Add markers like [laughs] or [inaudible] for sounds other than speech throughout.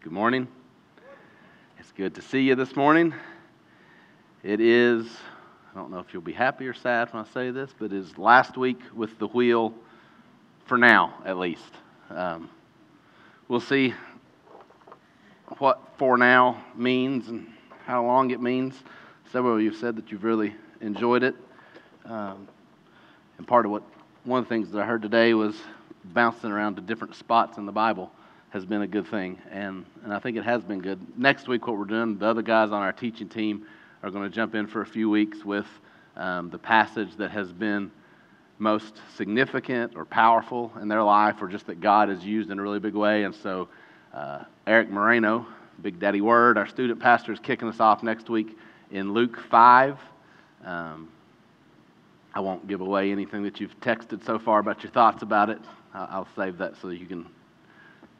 Good morning. It's good to see you this morning. It is, I don't know if you'll be happy or sad when I say this, but it is last week with the wheel for now, at least. Um, we'll see what for now means and how long it means. Several of you have said that you've really enjoyed it. Um, and part of what, one of the things that I heard today was bouncing around to different spots in the Bible has been a good thing, and, and I think it has been good. Next week, what we're doing, the other guys on our teaching team are going to jump in for a few weeks with um, the passage that has been most significant or powerful in their life, or just that God has used in a really big way. And so, uh, Eric Moreno, Big Daddy Word, our student pastor, is kicking us off next week in Luke 5. Um, I won't give away anything that you've texted so far about your thoughts about it. I'll save that so you can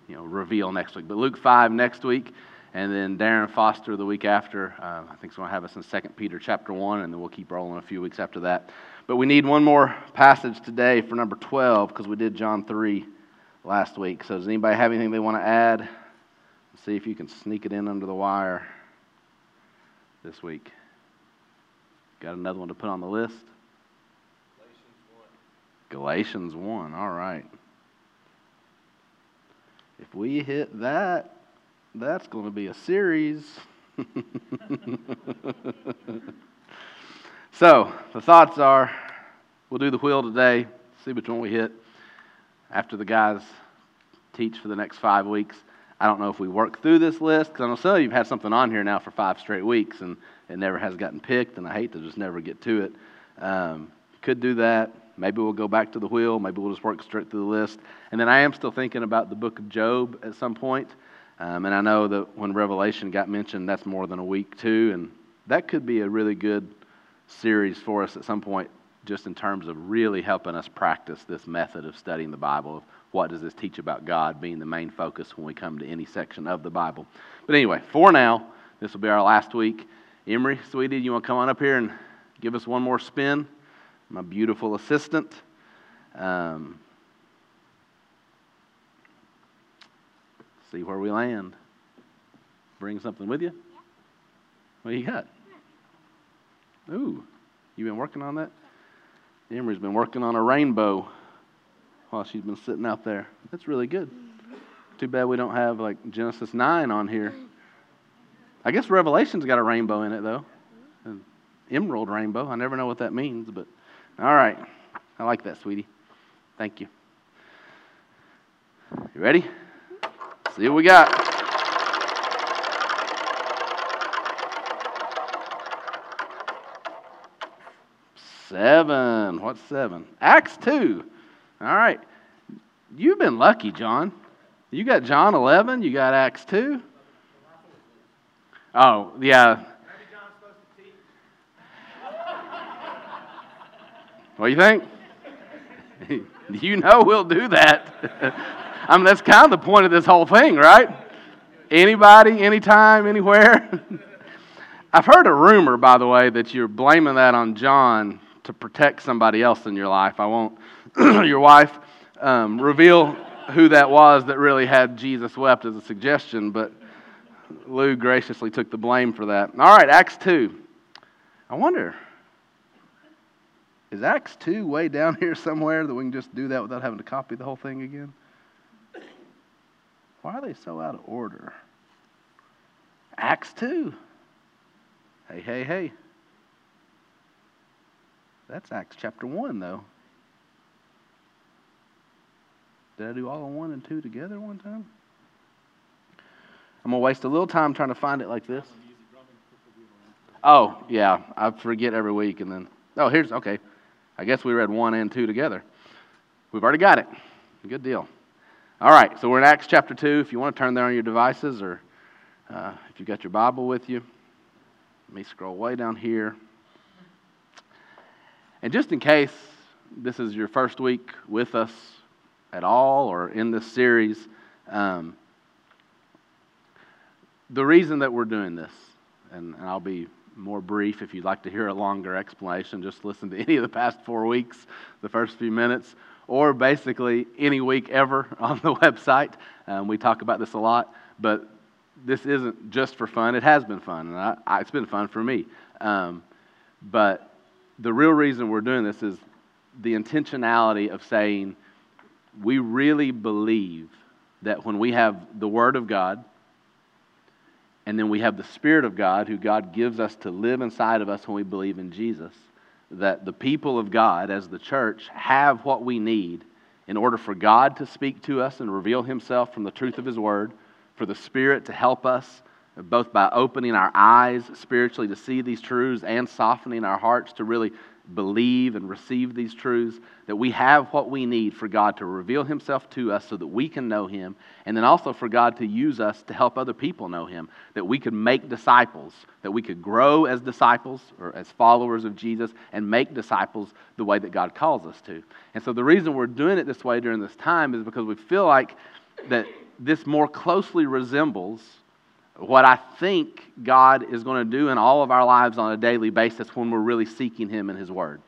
you know, reveal next week. But Luke 5 next week, and then Darren Foster the week after. Uh, I think he's going to have us in 2 Peter chapter 1, and then we'll keep rolling a few weeks after that. But we need one more passage today for number 12 because we did John 3 last week. So does anybody have anything they want to add? Let's see if you can sneak it in under the wire this week. Got another one to put on the list? Galatians 1. Galatians 1, all right. If we hit that, that's going to be a series. [laughs] so, the thoughts are we'll do the wheel today, see which one we hit after the guys teach for the next five weeks. I don't know if we work through this list because I know some of you have had something on here now for five straight weeks and it never has gotten picked, and I hate to just never get to it. Um, could do that. Maybe we'll go back to the wheel. Maybe we'll just work straight through the list. And then I am still thinking about the book of Job at some point. Um, and I know that when Revelation got mentioned, that's more than a week, too. And that could be a really good series for us at some point, just in terms of really helping us practice this method of studying the Bible. Of what does this teach about God being the main focus when we come to any section of the Bible? But anyway, for now, this will be our last week. Emery, sweetie, you want to come on up here and give us one more spin? My beautiful assistant. Um, see where we land. Bring something with you? What do you got? Ooh, you been working on that? Emery's been working on a rainbow while she's been sitting out there. That's really good. Too bad we don't have like Genesis 9 on here. I guess Revelation's got a rainbow in it though. An emerald rainbow. I never know what that means, but all right. I like that, sweetie. Thank you. You ready? See what we got. Seven. What's seven? Acts 2. All right. You've been lucky, John. You got John 11, you got Acts 2. Oh, yeah. What do you think? [laughs] you know we'll do that. [laughs] I mean, that's kind of the point of this whole thing, right? Anybody, anytime, anywhere. [laughs] I've heard a rumor, by the way, that you're blaming that on John to protect somebody else in your life. I won't, [clears throat] your wife, um, reveal who that was that really had Jesus wept as a suggestion, but Lou graciously took the blame for that. All right, Acts 2. I wonder, is Acts 2 way down here somewhere that we can just do that without having to copy the whole thing again? Why are they so out of order? Acts 2. Hey, hey, hey. That's Acts chapter 1, though. Did I do all of 1 and 2 together one time? I'm going to waste a little time trying to find it like this. Oh, yeah. I forget every week and then. Oh, here's. Okay. I guess we read 1 and 2 together. We've already got it. Good deal. All right, so we're in Acts chapter 2. If you want to turn there on your devices or uh, if you've got your Bible with you, let me scroll way down here. And just in case this is your first week with us at all or in this series, um, the reason that we're doing this, and, and I'll be more brief. If you'd like to hear a longer explanation, just listen to any of the past four weeks, the first few minutes, or basically any week ever [laughs] on the website. Um, we talk about this a lot, but this isn't just for fun. It has been fun, and I, I, it's been fun for me. Um, but the real reason we're doing this is the intentionality of saying we really believe that when we have the Word of God, and then we have the Spirit of God, who God gives us to live inside of us when we believe in Jesus, that the people of God, as the church, have what we need in order for God to speak to us and reveal Himself from the truth of His Word, for the Spirit to help us, both by opening our eyes spiritually to see these truths and softening our hearts to really believe and receive these truths, that we have what we need for God to reveal Himself to us so that we can know Him, and then also for God to use us to help other people know Him, that we could make disciples, that we could grow as disciples or as followers of Jesus and make disciples the way that God calls us to. And so the reason we're doing it this way during this time is because we feel like that this more closely resembles what I think God is going to do in all of our lives on a daily basis when we're really seeking Him in His Word.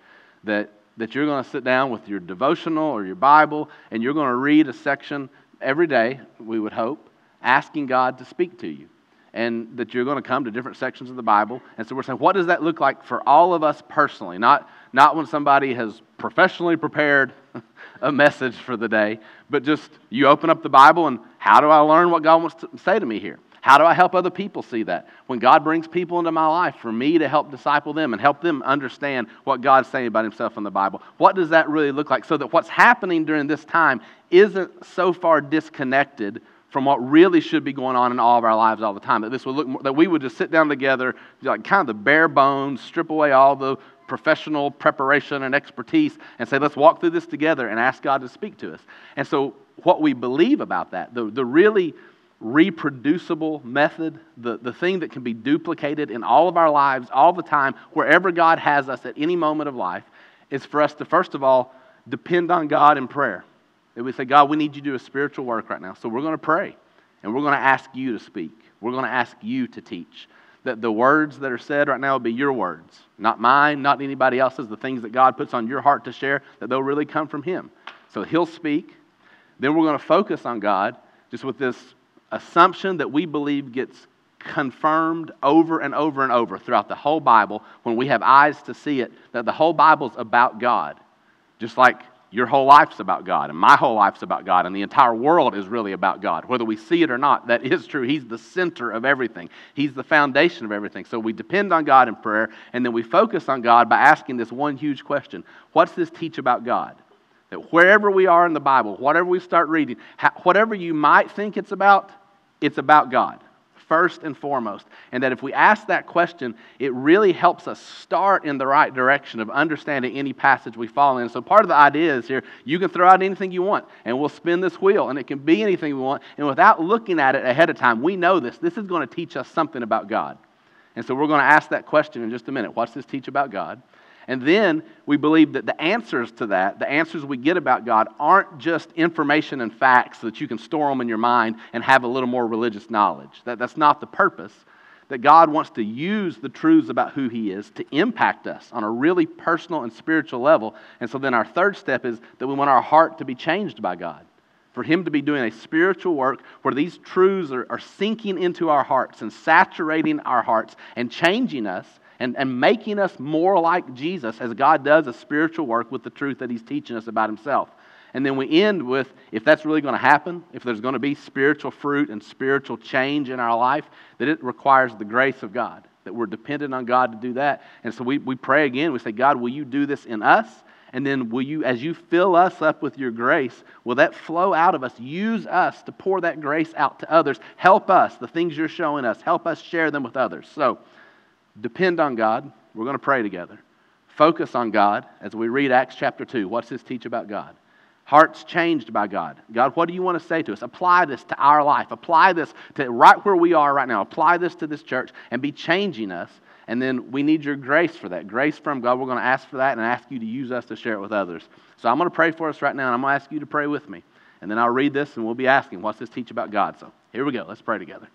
That, that you're going to sit down with your devotional or your Bible and you're going to read a section every day, we would hope, asking God to speak to you. And that you're going to come to different sections of the Bible. And so we're saying, what does that look like for all of us personally? Not, not when somebody has professionally prepared [laughs] a message for the day, but just you open up the Bible and how do I learn what God wants to say to me here? How do I help other people see that? When God brings people into my life for me to help disciple them and help them understand what God's saying about Himself in the Bible, what does that really look like? So that what's happening during this time isn't so far disconnected from what really should be going on in all of our lives all the time. That this would look more, that we would just sit down together, like kind of the bare bones, strip away all the professional preparation and expertise, and say, let's walk through this together and ask God to speak to us. And so, what we believe about that, the, the really reproducible method, the, the thing that can be duplicated in all of our lives all the time, wherever God has us at any moment of life, is for us to, first of all, depend on God in prayer. That we say, God, we need you to do a spiritual work right now. So we're going to pray and we're going to ask you to speak. We're going to ask you to teach. That the words that are said right now will be your words, not mine, not anybody else's. The things that God puts on your heart to share, that they'll really come from Him. So He'll speak. Then we're going to focus on God just with this assumption that we believe gets confirmed over and over and over throughout the whole Bible when we have eyes to see it that the whole Bible's about God. Just like your whole life's about God, and my whole life's about God, and the entire world is really about God. Whether we see it or not, that is true. He's the center of everything, He's the foundation of everything. So we depend on God in prayer, and then we focus on God by asking this one huge question What's this teach about God? That wherever we are in the Bible, whatever we start reading, whatever you might think it's about, it's about God, first and foremost. And that if we ask that question, it really helps us start in the right direction of understanding any passage we fall in. So part of the idea is here, you can throw out anything you want, and we'll spin this wheel, and it can be anything we want. And without looking at it ahead of time, we know this. This is going to teach us something about God. And so we're going to ask that question in just a minute. What's this teach about God? And then we believe that the answers to that, the answers we get about God, aren't just information and facts so that you can store them in your mind and have a little more religious knowledge. That, that's not the purpose. That God wants to use the truths about who He is to impact us on a really personal and spiritual level. And so then our third step is that we want our heart to be changed by God. For Him to be doing a spiritual work where these truths are, are sinking into our hearts and saturating our hearts and changing us and, and making us more like Jesus as God does a spiritual work with the truth that He's teaching us about Himself. And then we end with if that's really going to happen, if there's going to be spiritual fruit and spiritual change in our life, that it requires the grace of God, that we're dependent on God to do that. And so we, we pray again. We say, God, will you do this in us? And then will you, as you fill us up with your grace, will that flow out of us? Use us to pour that grace out to others. Help us, the things you're showing us, help us share them with others. So, depend on God. We're going to pray together. Focus on God as we read Acts chapter 2. What's this teach about God? Hearts changed by God. God, what do you want to say to us? Apply this to our life. Apply this to right where we are right now. Apply this to this church and be changing us. And then we need your grace for that. Grace from God. We're going to ask for that and ask you to use us to share it with others. So I'm going to pray for us right now, and I'm going to ask you to pray with me. And then I'll read this, and we'll be asking, what's this teach about God? So here we go. Let's pray together.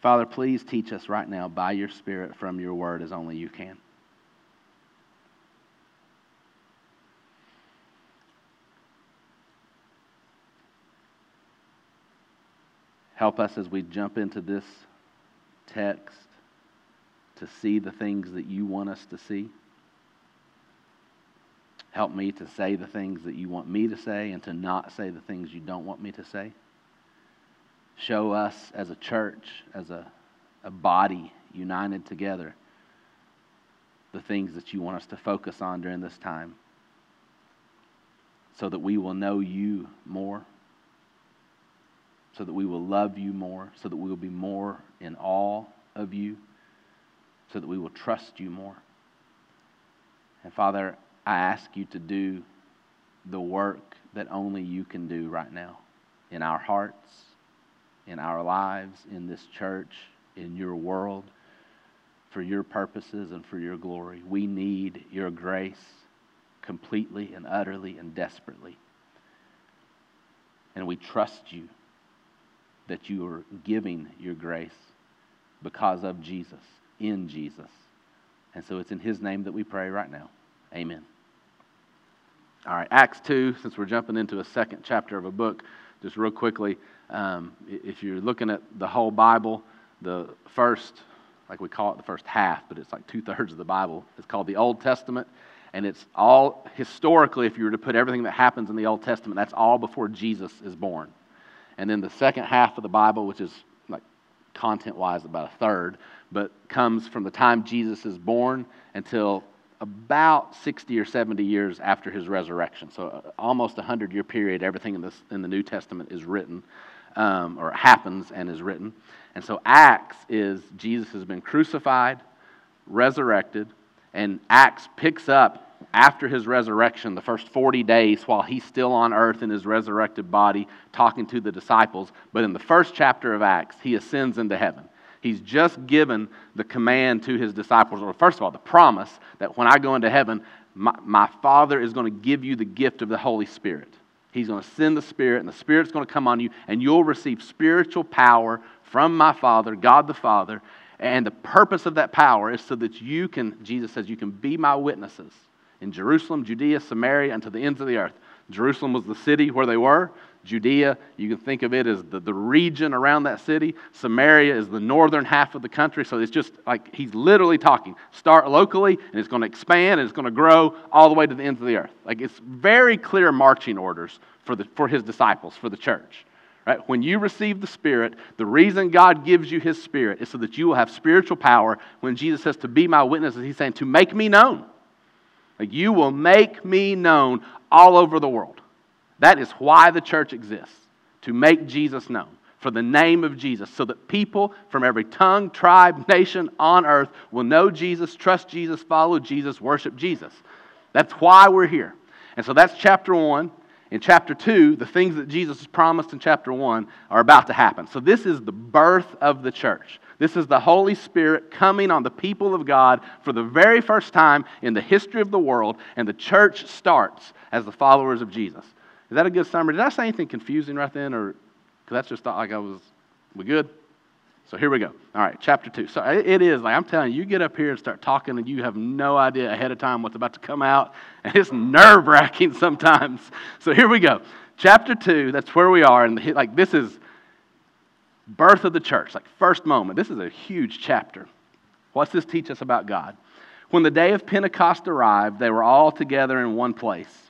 Father, please teach us right now by your Spirit from your word as only you can. Help us as we jump into this text to see the things that you want us to see. Help me to say the things that you want me to say and to not say the things you don't want me to say. Show us as a church, as a, a body united together, the things that you want us to focus on during this time so that we will know you more, so that we will love you more, so that we will be more in awe of you, so that we will trust you more. And Father, I ask you to do the work that only you can do right now in our hearts, in our lives, in this church, in your world, for your purposes and for your glory. We need your grace completely and utterly and desperately. And we trust you that you are giving your grace because of Jesus, in Jesus. And so it's in his name that we pray right now. Amen. All right, Acts 2, since we're jumping into a second chapter of a book, just real quickly, um, if you're looking at the whole Bible, the first, like we call it the first half, but it's like two thirds of the Bible, it's called the Old Testament. And it's all historically, if you were to put everything that happens in the Old Testament, that's all before Jesus is born. And then the second half of the Bible, which is like content wise about a third, but comes from the time Jesus is born until about 60 or 70 years after his resurrection. So, uh, almost a 100 year period, everything in, this, in the New Testament is written, um, or happens and is written. And so, Acts is Jesus has been crucified, resurrected, and Acts picks up after his resurrection, the first 40 days while he's still on earth in his resurrected body, talking to the disciples. But in the first chapter of Acts, he ascends into heaven. He's just given the command to his disciples, or first of all, the promise that when I go into heaven, my, my Father is going to give you the gift of the Holy Spirit. He's going to send the Spirit, and the Spirit's going to come on you, and you'll receive spiritual power from my Father, God the Father. And the purpose of that power is so that you can, Jesus says, you can be my witnesses in Jerusalem, Judea, Samaria, and to the ends of the earth. Jerusalem was the city where they were. Judea, you can think of it as the, the region around that city. Samaria is the northern half of the country. So it's just like he's literally talking. Start locally, and it's going to expand, and it's going to grow all the way to the ends of the earth. Like it's very clear marching orders for, the, for his disciples, for the church. Right? When you receive the Spirit, the reason God gives you His Spirit is so that you will have spiritual power. When Jesus says to be my witnesses, He's saying to make me known. Like you will make me known all over the world. That is why the church exists, to make Jesus known, for the name of Jesus, so that people from every tongue, tribe, nation on earth will know Jesus, trust Jesus, follow Jesus, worship Jesus. That's why we're here. And so that's chapter one. In chapter 2, the things that Jesus has promised in chapter 1 are about to happen. So, this is the birth of the church. This is the Holy Spirit coming on the people of God for the very first time in the history of the world, and the church starts as the followers of Jesus. Is that a good summary? Did I say anything confusing right then? Or, because that's just like I was, we good? So here we go. All right, chapter 2. So it is, like I'm telling you, you get up here and start talking and you have no idea ahead of time what's about to come out. And it's nerve wracking [laughs] sometimes. So here we go. Chapter 2, that's where we are. And like this is birth of the church, like first moment. This is a huge chapter. What's this teach us about God? When the day of Pentecost arrived, they were all together in one place.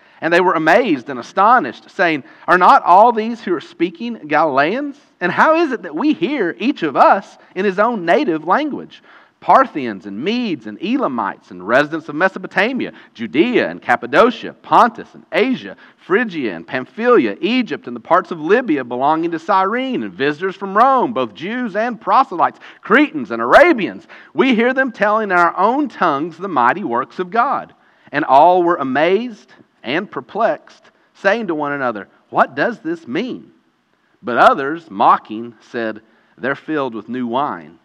And they were amazed and astonished, saying, Are not all these who are speaking Galileans? And how is it that we hear each of us in his own native language? Parthians and Medes and Elamites and residents of Mesopotamia, Judea and Cappadocia, Pontus and Asia, Phrygia and Pamphylia, Egypt and the parts of Libya belonging to Cyrene, and visitors from Rome, both Jews and proselytes, Cretans and Arabians. We hear them telling in our own tongues the mighty works of God. And all were amazed and perplexed, saying to one another, What does this mean? But others, mocking, said, They're filled with new wine.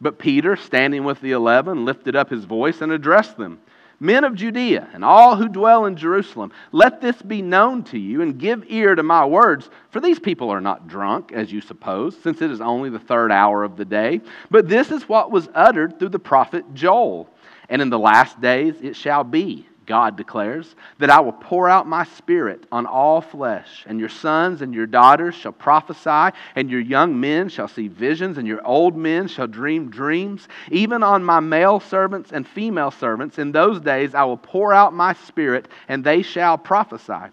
But Peter, standing with the eleven, lifted up his voice and addressed them Men of Judea and all who dwell in Jerusalem, let this be known to you and give ear to my words, for these people are not drunk, as you suppose, since it is only the third hour of the day. But this is what was uttered through the prophet Joel. And in the last days it shall be God declares, that I will pour out my spirit on all flesh, and your sons and your daughters shall prophesy, and your young men shall see visions, and your old men shall dream dreams. Even on my male servants and female servants, in those days I will pour out my spirit, and they shall prophesy.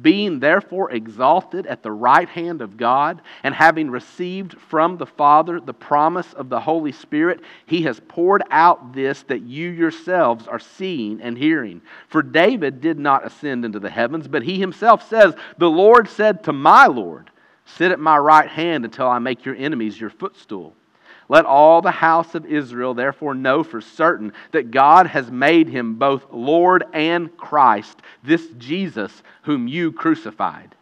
being therefore exalted at the right hand of God, and having received from the Father the promise of the Holy Spirit, he has poured out this that you yourselves are seeing and hearing. For David did not ascend into the heavens, but he himself says, The Lord said to my Lord, Sit at my right hand until I make your enemies your footstool. Let all the house of Israel therefore know for certain that God has made him both Lord and Christ, this Jesus whom you crucified.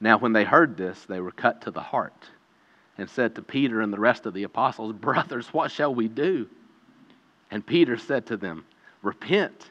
Now, when they heard this, they were cut to the heart and said to Peter and the rest of the apostles, Brothers, what shall we do? And Peter said to them, Repent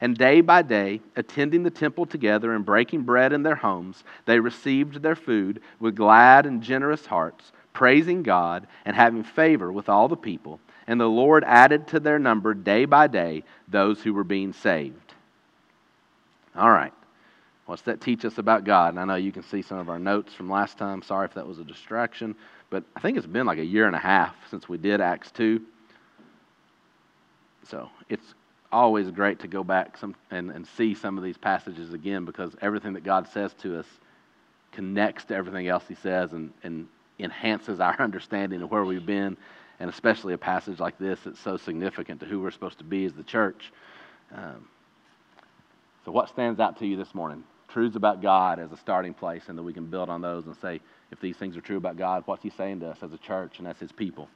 And day by day, attending the temple together and breaking bread in their homes, they received their food with glad and generous hearts, praising God and having favor with all the people. And the Lord added to their number day by day those who were being saved. All right. What's that teach us about God? And I know you can see some of our notes from last time. Sorry if that was a distraction. But I think it's been like a year and a half since we did Acts 2. So it's always great to go back some, and, and see some of these passages again because everything that God says to us connects to everything else He says and, and enhances our [laughs] understanding of where we've been, and especially a passage like this that's so significant to who we're supposed to be as the church. Um, so, what stands out to you this morning? Truths about God as a starting place, and that we can build on those and say, if these things are true about God, what's He saying to us as a church and as His people?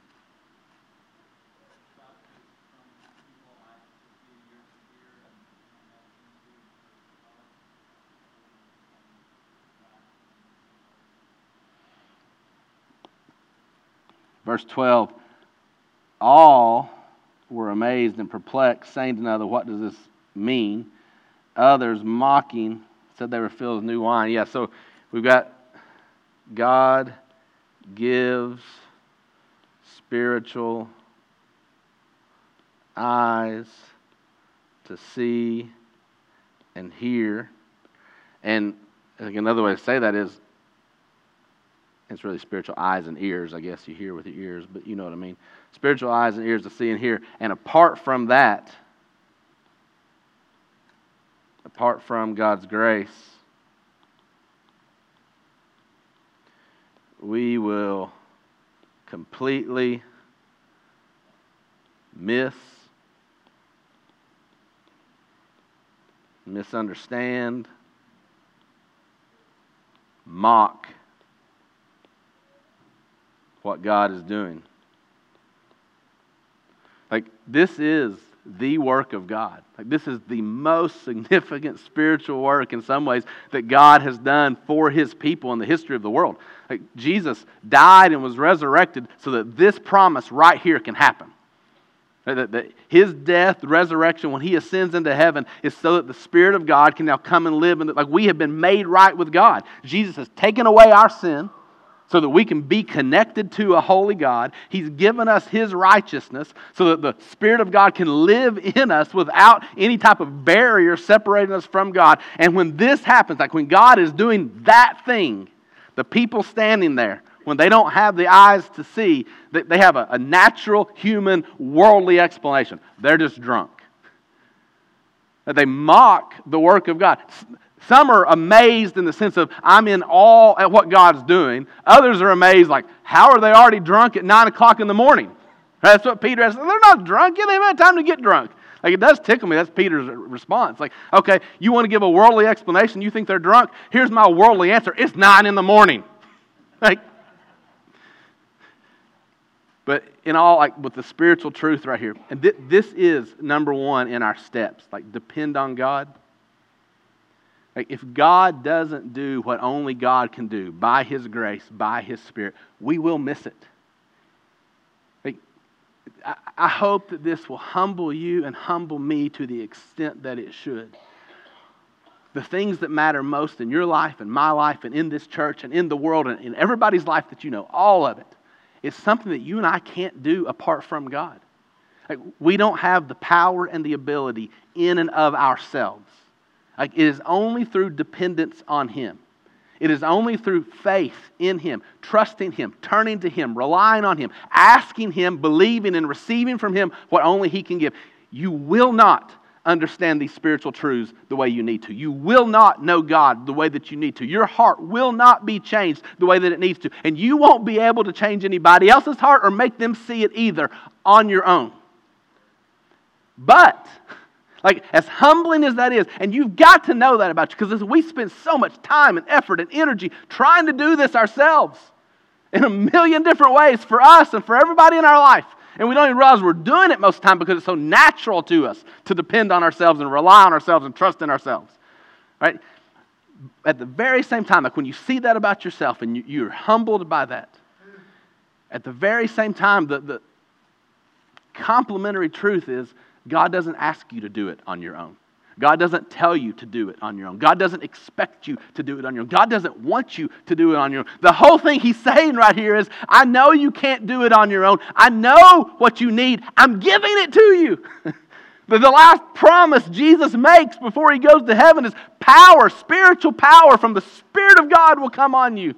Verse 12 All were amazed and perplexed, saying to another, What does this mean? Others, mocking, said they were filled with new wine. Yeah, so we've got God gives spiritual eyes to see and hear. And another way to say that is it's really spiritual eyes and ears, I guess you hear with your ears, but you know what I mean. Spiritual eyes and ears to see and hear. And apart from that, apart from God's grace, we will completely miss, misunderstand, mock what God is doing. Like, this is the work of God. Like, this is the most [laughs] significant spiritual work in some ways that God has done for his people in the history of the world. Like, Jesus died and was resurrected so that this promise right here can happen. That, his death, resurrection, when he ascends into heaven, is so that the Spirit of God can now come and live. And like we have been made right with God. Jesus has taken away our sin so that we can be connected to a holy God. He's given us His righteousness so that the Spirit of God can live in us without any type of barrier separating us from God. And when this happens, like when God is doing that thing, the people standing there, when they don't have the eyes to see, they have a, natural, human, worldly explanation. They're just drunk. They mock the work of God. Some are amazed in the sense of, I'm in awe at what God's doing. Others are amazed, like, how are they already drunk at 9 o'clock in the morning? That's what Peter has. They're not drunk. Yeah, they haven't had time to get drunk. Like, it does tickle me. That's Peter's response. Like, okay, you want to give a worldly explanation. You think they're drunk? Here's my worldly answer it's 9 in the morning. [laughs] Like, but in all, like with the spiritual truth right here, and th- this is number one in our steps. Like, depend on God. If God doesn't do what only God can do by His grace, by His Spirit, we will miss it. I, I hope that this will humble you and humble me to the extent that it should. The things that matter most in your life and my life and in this church and in the world and in everybody's life that you know, all of it, is something that you and I can't do apart from God. Like, we don't have the power and the ability in and of ourselves. Like it is only through dependence on Him. It is only through faith in Him, trusting Him, turning to Him, relying on Him, asking Him, believing, and receiving from Him what only He can give. You will not understand these spiritual truths the way you need to. You will not know God the way that you need to. Your heart will not be changed the way that it needs to. And you won't be able to change anybody else's heart or make them see it either on your own. But like, as humbling as that is, and you've got to know that about you because we spend so much time and effort and energy trying to do this ourselves in a million different ways for us and for everybody in our life. And we don't even realize we're doing it most of the time because it's so natural to us to depend on ourselves and rely on ourselves and trust in ourselves. Right? At the very same time, like when you see that about yourself and you, are humbled by that, at the very same time, the, the complementary truth is God doesn't ask you to do it on your own. God doesn't tell you to do it on your own. God doesn't expect you to do it on your own. God doesn't want you to do it on your own. The whole thing he's saying right here is I know you can't do it on your own. I know what you need. I'm giving it to you. [laughs] but the last promise Jesus makes before he goes to heaven is power, spiritual power from the Spirit of God will come on you.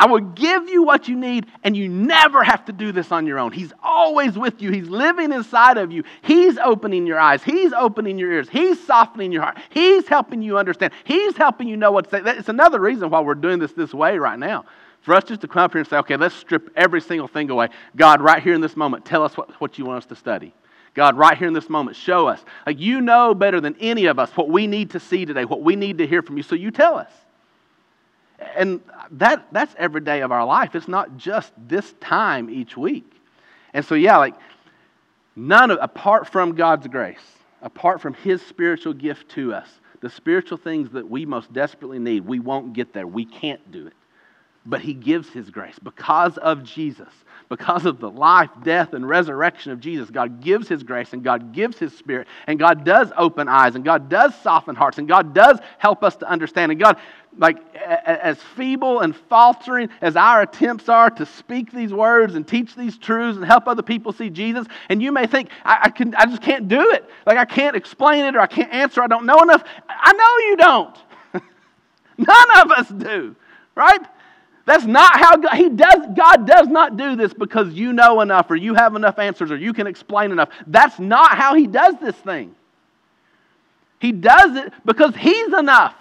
I will give you what you need, and you never have to do this on your own. He's always with you. He's living inside of you. He's opening your eyes. He's opening your ears. He's softening your heart. He's helping you understand. He's helping you know what's say. It's another reason why we're doing this this way right now. For us just to come up here and say, okay, let's strip every single thing away. God, right here in this moment, tell us what, what you want us to study. God, right here in this moment, show us. Like you know better than any of us what we need to see today, what we need to hear from you. So you tell us. And that, that's every day of our life. It's not just this time each week. And so, yeah, like none of, apart from God's grace, apart from His spiritual gift to us, the spiritual things that we most desperately need, we won't get there. We can't do it. But he gives his grace because of Jesus because of the life, death, and resurrection of Jesus, God gives His grace and God gives His Spirit, and God does open eyes, and God does soften hearts, and God does help us to understand. And God, like, as feeble and faltering as our attempts are to speak these words and teach these truths and help other people see Jesus, and you may think, I, I, can, I just can't do it. Like, I can't explain it or I can't answer, I don't know enough. I know you don't. [laughs] None of us do, right? That's not how God, he does, God does not do this because you know enough or you have enough answers or you can explain enough. That's not how he does this thing. He does it because he's enough.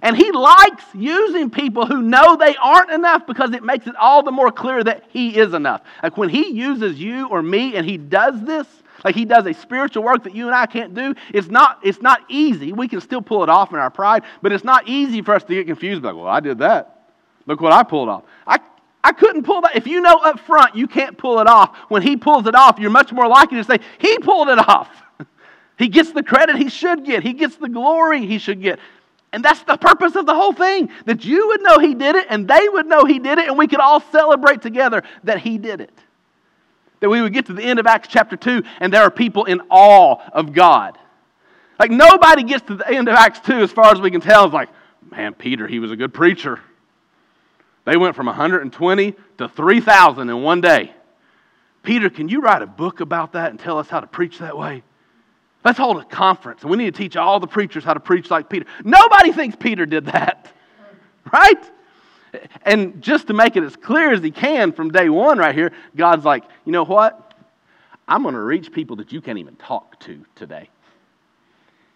And he likes using people who know they aren't enough because it makes it all the more clear that he is enough. Like when he uses you or me and he does this, like he does a spiritual work that you and I can't do, it's not, it's not easy. We can still pull it off in our pride, but it's not easy for us to get confused. Like, well, I did that. Look what I pulled off. I, I couldn't pull that. If you know up front you can't pull it off, when he pulls it off, you're much more likely to say, He pulled it off. [laughs] he gets the credit he should get, he gets the glory he should get. And that's the purpose of the whole thing that you would know he did it, and they would know he did it, and we could all celebrate together that he did it. That we would get to the end of Acts chapter 2, and there are people in awe of God. Like nobody gets to the end of Acts 2 as far as we can tell. It's like, man, Peter, he was a good preacher. They went from 120 to 3,000 in one day. Peter, can you write a book about that and tell us how to preach that way? Let's hold a conference and we need to teach all the preachers how to preach like Peter. Nobody thinks Peter did that, [laughs] right? And just to make it as clear as he can from day one, right here, God's like, you know what? I'm going to reach people that you can't even talk to today.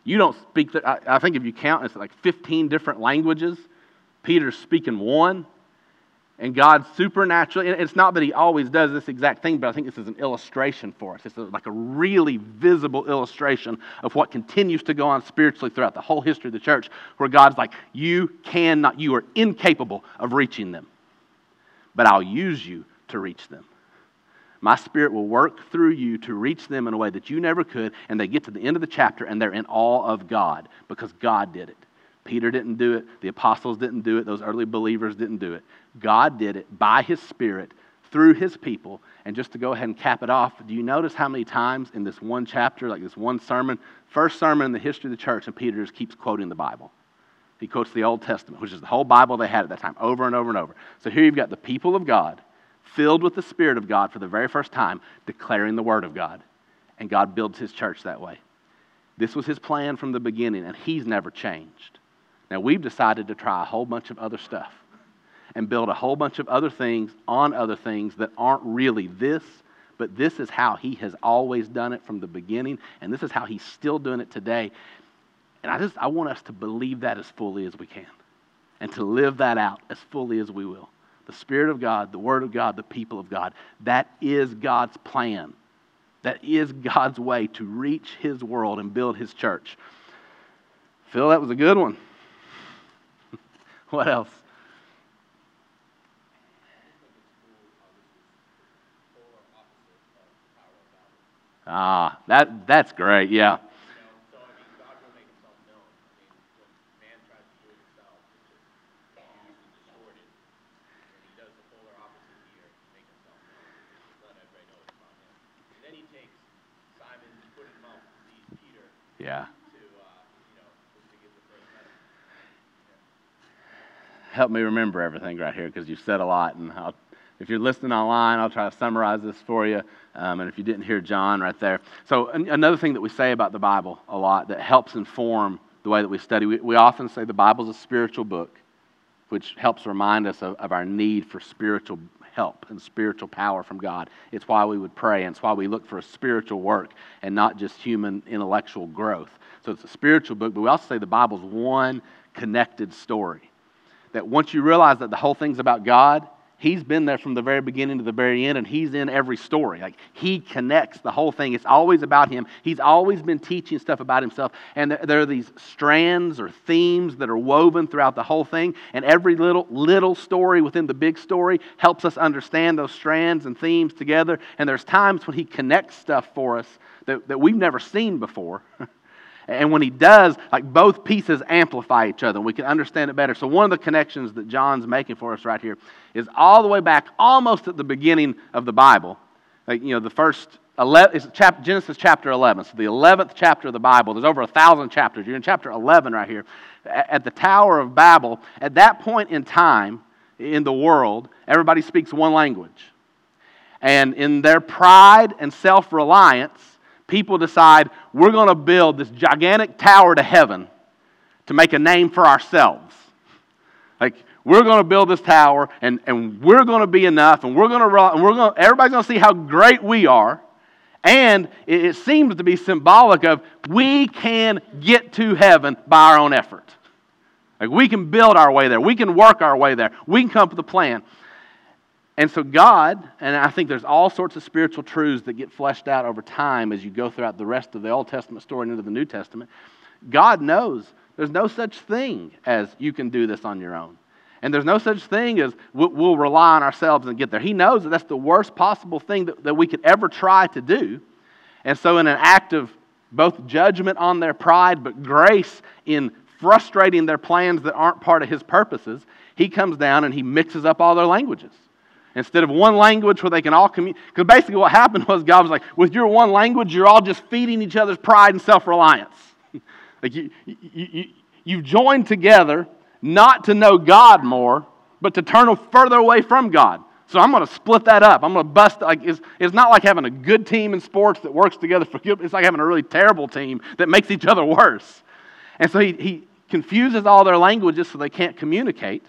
You don't speak, the, I, I think if you count, it's like 15 different languages. Peter's speaking one. And God supernaturally, and it's not that He always does this exact thing, but I think this is an illustration for us. It's like a really visible illustration of what continues to go on spiritually throughout the whole history of the church, where God's like, You cannot, you are incapable of reaching them, but I'll use you to reach them. My spirit will work through you to reach them in a way that you never could, and they get to the end of the chapter and they're in awe of God because God did it. Peter didn't do it. The apostles didn't do it. Those early believers didn't do it. God did it by his Spirit through his people. And just to go ahead and cap it off, do you notice how many times in this one chapter, like this one sermon, first sermon in the history of the church, and Peter just keeps quoting the Bible? He quotes the Old Testament, which is the whole Bible they had at that time, over and over and over. So here you've got the people of God, filled with the Spirit of God for the very first time, declaring the Word of God. And God builds his church that way. This was his plan from the beginning, and he's never changed. Now, we've decided to try a whole bunch of other stuff and build a whole bunch of other things on other things that aren't really this, but this is how He has always done it from the beginning, and this is how He's still doing it today. And I just I want us to believe that as fully as we can and to live that out as fully as we will. The Spirit of God, the Word of God, the people of God. That is God's plan. That is God's way to reach His world and build His church. Phil, that was a good one. [laughs] What else? Ah, that, that's great, yeah. Yeah. help me remember everything right here because you said a lot. And I'll, if you're listening online, I'll try to summarize this for you. Um, and if you didn't hear John right there. So, an, another thing that we say about the Bible a lot that helps inform the way that we study, we, we often say the Bible is a spiritual book, which helps remind us of, of our need for spiritual help and spiritual power from God. It's why we would pray, and it's why we look for a spiritual work and not just human intellectual growth. So it's a spiritual book, but we also say the Bible's one connected story that once you realize that the whole thing's about God, He's been there from the very beginning to the very end, and He's in every story. Like, He connects the whole thing. It's always about Him. He's always been teaching stuff about Himself. And there are these strands or themes that are woven throughout the whole thing, and every little, little story within the big story helps us understand those strands and themes together. And there's times when He connects stuff for us that, that we've never seen before. [laughs] And when he does, like both pieces amplify each other. And we can understand it better. So one of the connections that John's making for us right here is all the way back, almost at the beginning of the Bible. Like, you know, the first 11, it's chapter, Genesis chapter 11. So the 11th chapter of the Bible. There's over a thousand chapters. You're in chapter 11 right here. At the Tower of Babel, at that point in time in the world, everybody speaks one language. And in their pride and self reliance, people decide we're going to build this gigantic tower to heaven to make a name for ourselves. Like, we're going to build this tower and, and we're going to be enough and we're going to, and we're going everybody's going to see how great we are. And it, it seems to be symbolic of we can get to heaven by our own effort. Like, we can build our way there. We can work our way there. We can come up with a plan. And so, God, and I think there's all sorts of spiritual truths that get fleshed out over time as you go throughout the rest of the Old Testament story and into the New Testament. God knows there's no such thing as you can do this on your own. And there's no such thing as we'll rely on ourselves and get there. He knows that that's the worst possible thing that, that we could ever try to do. And so, in an act of both judgment on their pride, but grace in frustrating their plans that aren't part of His purposes, He comes down and He mixes up all their languages. Instead of one language where they can all communicate. Because basically what happened was God was like, with your one language, you're all just feeding each other's pride and self reliance. [laughs] like you, you, you, you've joined together not to know God more, but to turn further away from God. So I'm going to split that up. I'm going to bust. Like it's, it's not like having a good team in sports that works together for good. It's like having a really terrible team that makes each other worse. And so he, he confuses all their languages so they can't communicate.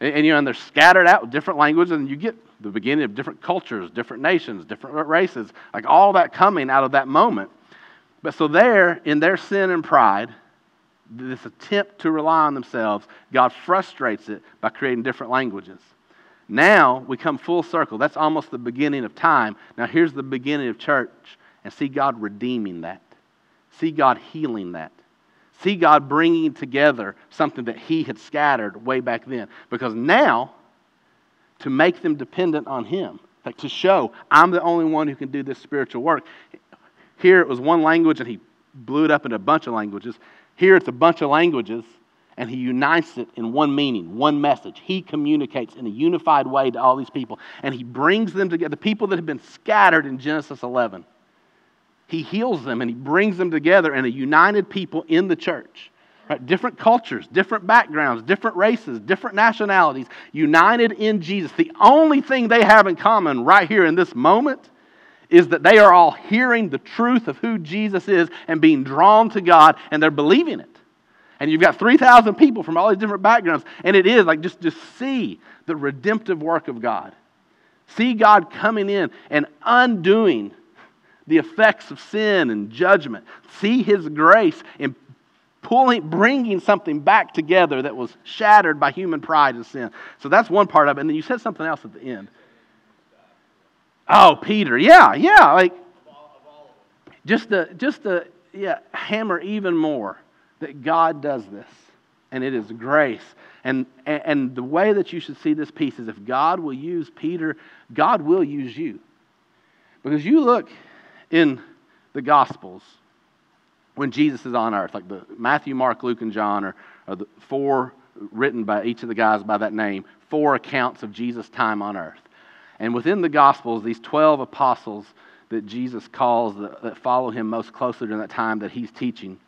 And, and, you know, and they're scattered out with different languages, and you get the beginning of different cultures, different nations, different races, like all that coming out of that moment. But so there, in their sin and pride, this attempt to rely on themselves, God frustrates it by creating different languages. Now we come full circle. That's almost the beginning of time. Now here's the beginning of church, and see God redeeming that. See God healing that see God bringing together something that He had scattered way back then. Because now, to make them dependent on Him, like to show I'm the only one who can do this spiritual work. Here it was one language and He blew it up into a bunch of languages. Here it's a bunch of languages and He unites it in one meaning, one message. He communicates in a unified way to all these people and He brings them together, the people that have been scattered in Genesis 11 he heals them and he brings them together in a united people in the church. Right? Different cultures, different backgrounds, different races, different nationalities, united in Jesus. The only thing they have in common right here in this moment is that they are all hearing the truth of who Jesus is and being drawn to God and they're believing it. And you've got 3,000 people from all these different backgrounds, and it is like just, just see the redemptive work of God. See God coming in and undoing the effects of sin and judgment. See His grace in pulling, bringing something back together that was shattered by human pride and sin. So that's one part of it. And then you said something else at the end. Oh, Peter. Yeah, yeah. Like, just to, just to yeah, hammer even more that God does this. And it is grace. And, and the way that you should see this piece is if God will use Peter, God will use you. Because you look in the Gospels when Jesus is on earth, like the Matthew, Mark, Luke, and John are, are the four written by each of the guys by that name, four accounts of Jesus' time on earth. And within the Gospels, these 12 apostles that Jesus calls that, that follow him most closely during that time that he's teaching,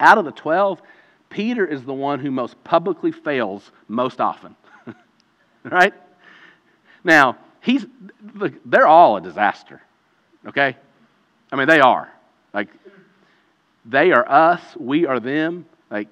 out of the 12, Peter is the one who most publicly fails most often. [laughs] right? Now, he's, look, they're all a disaster. Okay? I mean, they are. Like, they are us, we are them. Like,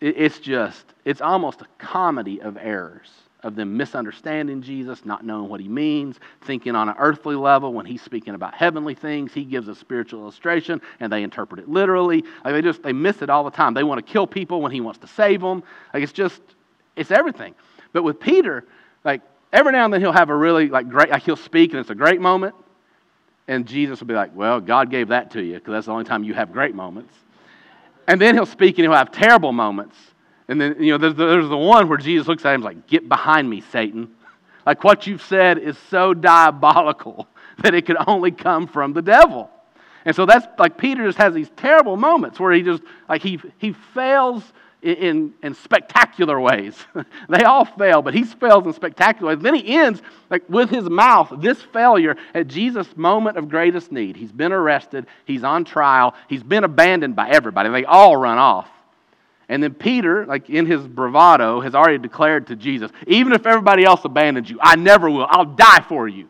it's just, it's almost a comedy of errors, of them misunderstanding Jesus, not knowing what he means, thinking on an earthly level when he's speaking about heavenly things. He gives a spiritual illustration and they interpret it literally. Like, they just, they miss it all the time. They want to kill people when he wants to save them. Like, it's just, it's everything. But with Peter, like, every now and then he'll have a really, like, great, like, he'll speak and it's a great moment. And Jesus will be like, Well, God gave that to you because that's the only time you have great moments. And then he'll speak and he'll have terrible moments. And then, you know, there's the, there's the one where Jesus looks at him like, Get behind me, Satan. Like what you've said is so diabolical [laughs] that it could only come from the devil. And so that's like Peter just has these terrible moments where he just, like, he, he fails in, in spectacular ways. [laughs] they all fail, but he fails in spectacular ways. Then he ends like with his mouth, this failure at Jesus' moment of greatest need. He's been arrested, he's on trial, he's been abandoned by everybody. They all run off. And then Peter, like in his bravado, has already declared to Jesus, even if everybody else abandons you, I never will. I'll die for you.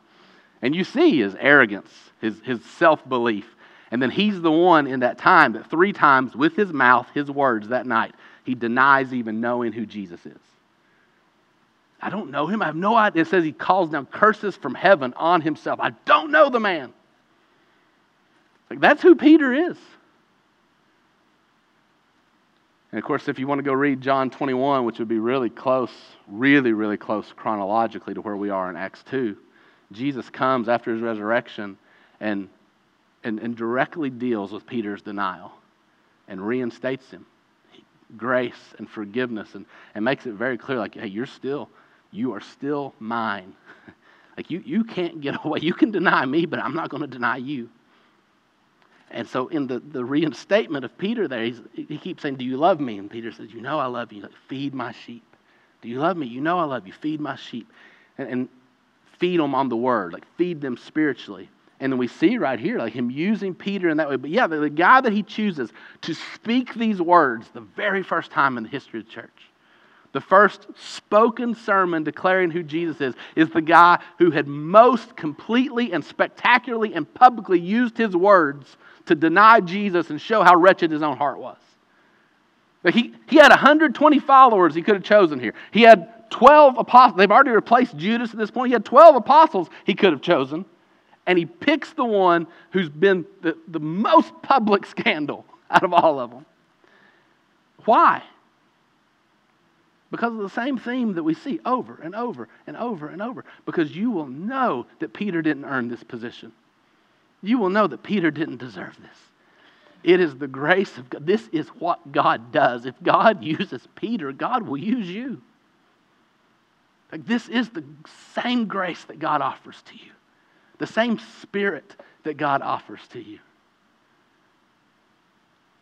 And you see his arrogance, his, his self belief. And then he's the one in that time that three times with his mouth, his words that night, he denies even knowing who Jesus is. I don't know him. I have no idea. It says he calls down curses from heaven on himself. I don't know the man. Like that's who Peter is. And of course, if you want to go read John 21, which would be really close, really, really close chronologically to where we are in Acts 2, Jesus comes after his resurrection and, and, and directly deals with Peter's denial and reinstates him grace and forgiveness and, and makes it very clear like, hey, you're still, you are still mine. [laughs] like you, you can't get [laughs] away. You can deny me, but I'm not going to deny you. And so in the, the reinstatement of Peter there, he keeps saying, Do you love me? And Peter says, You know I love you. Like, feed my sheep. Do you love me? You know I love you. Feed my sheep. And, and feed them on the word, like feed them spiritually. And then we see right here, like him using Peter in that way. But yeah, the, the guy that he chooses to speak these words the very first time in the history of the church, the first spoken sermon declaring who Jesus is, is the guy who had most completely and spectacularly and publicly used his words to deny Jesus and show how wretched his own heart was. He, he had 120 followers he could have chosen here. He had 12 apostles. They've already replaced Judas at this point. He had 12 apostles he could have chosen and he picks the one who's been the, the most public [laughs] scandal out of all of them. Why? Because of the same theme that we see over and over and over and over. Because you will know that Peter didn't earn this position. You will know that Peter didn't deserve this. It is the grace of God. This is what God does. If God [laughs] uses Peter, God will use you. Like this is the same grace that God offers to you the same spirit that God offers to you.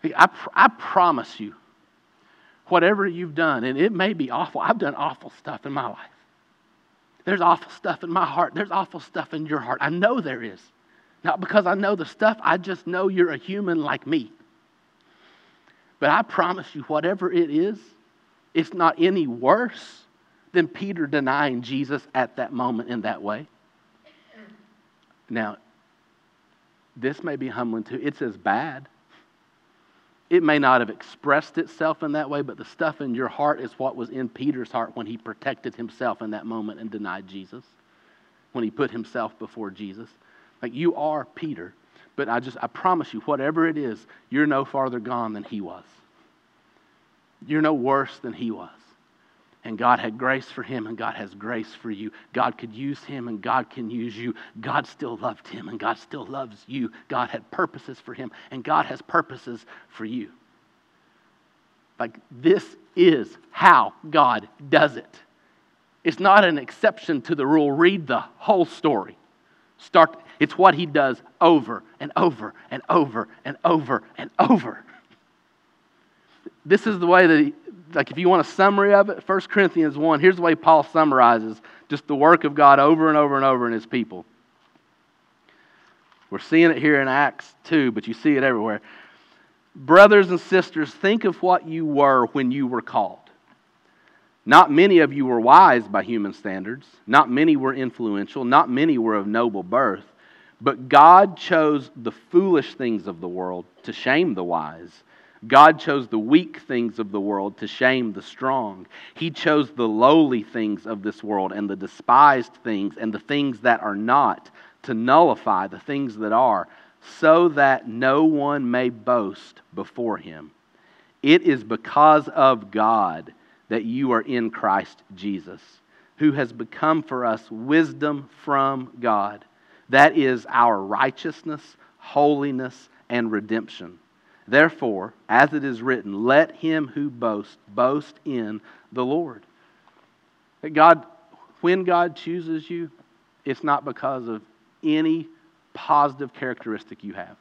I, I promise you, whatever you've done, and it may be awful, I've done awful stuff in my life. There's awful stuff in my heart. There's awful stuff in your heart. I know there is. Not because I know the stuff, I just know you're a human like me. But I promise you, whatever it is, it's not any worse than Peter denying Jesus at that moment in that way. Now, this may be humbling too. It's as bad. It may not have expressed itself in that way, but the stuff in your heart is what was in Peter's heart when he protected himself in that moment and denied Jesus, when he put himself before Jesus. Like you are Peter, but I just, I promise you, whatever it is, you're no farther gone than he was. You're no worse than he was and God had grace for him, and God has grace for you. God could use him, and God can use you. God still loved him, and God still loves you. God had purposes for him, and God has purposes for you. Like, this is how God does it. It's not an exception to the rule. Read the whole story. Start, it's what he does over and over and over and over and over. This is the way that he, like if you want a summary of it, 1 Corinthians 1, here's the way Paul summarizes just the work of God over and over and over in his people. We're seeing it here in Acts 2, but you see it everywhere. Brothers and sisters, think of what you were when you were called. Not many of you were wise by human standards. Not many were influential. Not many were of noble birth. But God chose the foolish things of the world to shame the wise. God chose the weak things of the world to shame the strong. He chose the lowly things of this world and the despised things and the things that are not to nullify the things that are, so that no one may boast before him. It is because of God that you are in Christ Jesus, who has become for us wisdom from God. That is our righteousness, holiness, and redemption Therefore, as it is written, let him who boasts boast in the Lord. That God, when God chooses you, it's not because of any positive characteristic you have.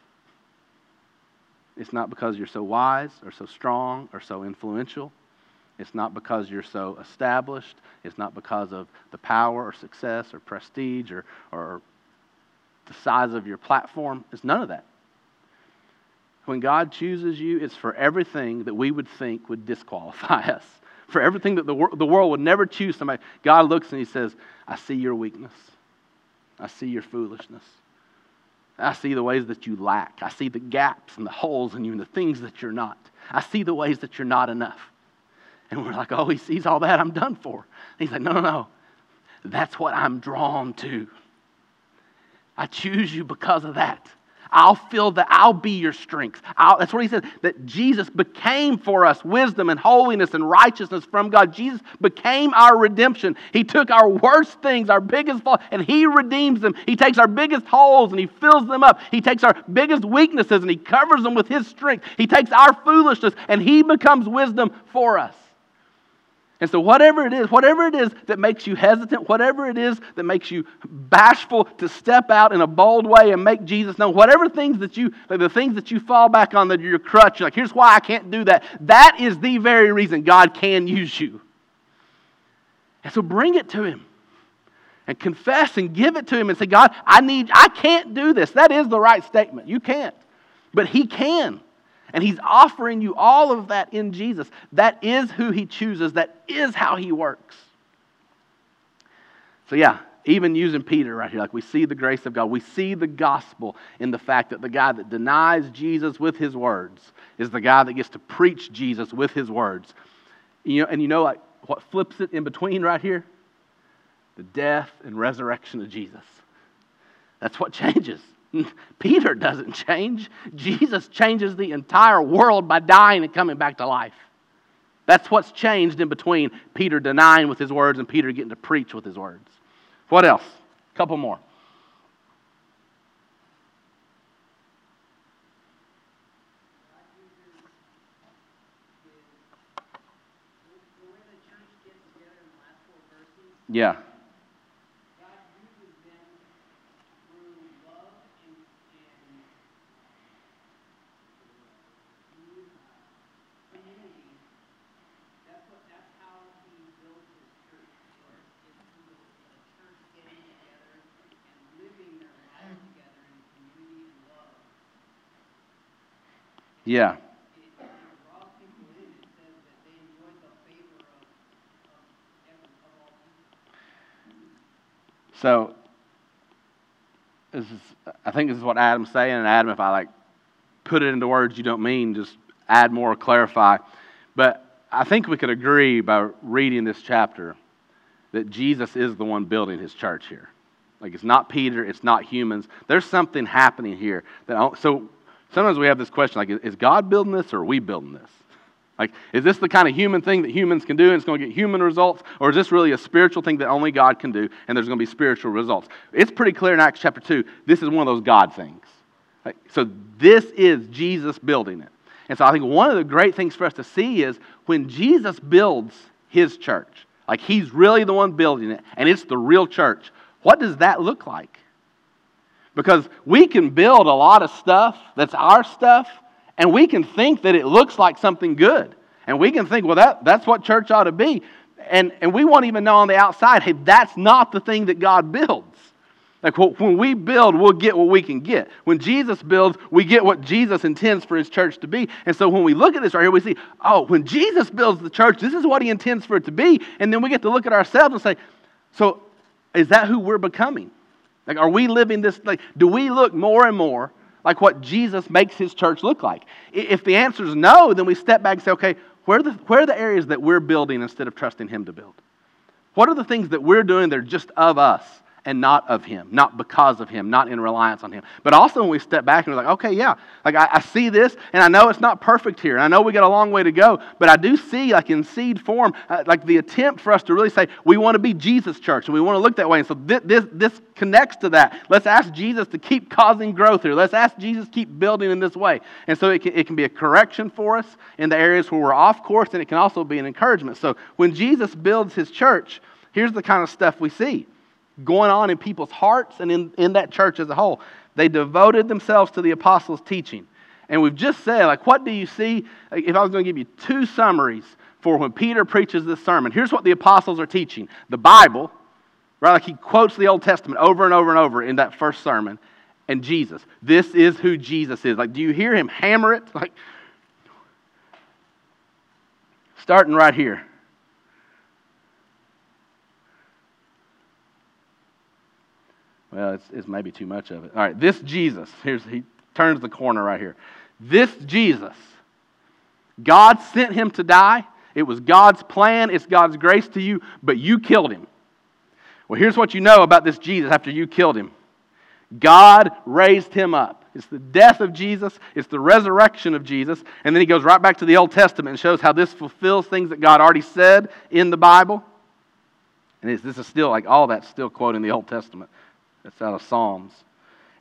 It's not because you're so wise or so strong or so influential. It's not because you're so established. It's not because of the power or success or prestige or, or the size of your platform. It's none of that. When God chooses you, it's for everything that we would think would disqualify [laughs] us. For everything that the, wor- the world would never choose somebody. God looks and He says, I see your weakness. I see your foolishness. I see the ways that you lack. I see the gaps and the holes in you and the things that you're not. I see the ways that you're not enough. And we're like, oh, he sees all that, I'm done for. And he's like, no, no, no. That's what I'm drawn to. I choose you because of that. I'll fill that. I'll be your strength. I'll, that's what he said. That Jesus became for us wisdom and holiness and righteousness from God. Jesus became our redemption. He took our worst things, our biggest faults, and he redeems them. He takes our biggest holes and he fills them up. He takes our biggest weaknesses and he covers them with his strength. He takes our foolishness and he becomes wisdom for us. And so, whatever it is, whatever it is that makes you hesitant, whatever it is that makes you bashful to step out in a bold way and make Jesus known, whatever things that you, like the things that you fall back on that your crutch, like, here's why I can't do that. That is the very reason God can use you. And so, bring it to Him and confess and give it to Him and say, God, I need, I can't do this. That is the right statement. You can't. But He can. And he's offering you all of that in Jesus. That is who he chooses, that is how he works. So, yeah, even using Peter right here, like we see the grace of God, we see the gospel in the fact that the guy that denies Jesus with his words is the guy that gets to preach Jesus with his words. You know, and you know like what flips it in between right here? The death and resurrection of Jesus. That's what [laughs] changes. [laughs] Peter doesn't change. Jesus changes the entire world by dying and coming back to life. That's what's changed in between Peter denying with his words and Peter getting to preach with his words. What else? A couple more. Yeah. Yeah. So, this is, I think this is what Adam's saying. And Adam, if I like put it into words you don't mean, just add more, clarify. But I think we could agree by reading this chapter that Jesus is the one building his church here. Like it's not Peter, it's not humans. There's something happening here that so sometimes we have this question like, is God building this or are we building this? Like, is this the kind of human thing that humans can do and it's going to get human results? Or is this really a spiritual thing that only God can do and there's going to be spiritual results? It's pretty clear in Acts chapter 2, this is one of those God things. So this is Jesus building it. And so I think one of the great things for us to see is when Jesus builds his church, like he's really the one building it and it's the real church, what does that look like? Because we can build a lot of stuff that's our stuff, and we can think that it looks like something good. And we can think, well, that, that's what church ought to be. And, and we won't even know on the outside, hey, that's not the thing that God builds. Like when we build, we'll get what we can get. When Jesus builds, we get what Jesus intends for his church to be. And so when we look at this right here, we see, oh, when Jesus builds the church, this is what he intends for it to be. And then we get to look at ourselves and say, so is that who we're becoming? Like, are we living this? Like, do we look more and more like what Jesus makes his church look like? If the answer is no, then we step back and say, okay, where are the, where are the areas that we're building instead of trusting him to build? What are the things that we're doing that are just of us? And not of him, not because of him, not in reliance on him. But also when we step back and we're like, okay, yeah, like I, I, see this, and I know it's not perfect here, and I know we got a long way to go, but I do see, like in seed form, uh, like the attempt for us to really say, we want to be Jesus' church, and we want to look that way. And so this, this, this connects to that. Let's ask Jesus to keep causing growth here. Let's ask Jesus keep building in this way. And so it can, it can be a correction for us in the areas where we're off course, and it can also be an encouragement. So when Jesus builds his church, here's the kind of stuff we see going on in people's hearts and in, in that church as a whole. They devoted themselves to the apostles' teaching. And we've just said, like, what do you see? If I was going to give you two summaries for when Peter preaches this sermon, here's what the apostles are teaching the Bible, right? Like he quotes the Old Testament over and over and over in that first sermon, and Jesus. This is who Jesus is. Like, do you hear him hammer it? Like, starting right here. Well, it's, it's maybe too much of it. All right, this Jesus, here's he turns the corner right here. This Jesus, God sent him to die. It was God's plan, it's God's grace to you, but you killed him. Well, here's what you know about this Jesus after you killed him God raised him up. It's the death of Jesus, it's the resurrection of Jesus. And then he goes right back to the Old Testament and shows how this fulfills things that God already said in the Bible. And this is still like all that's still quoting the Old Testament. That's out of Psalms.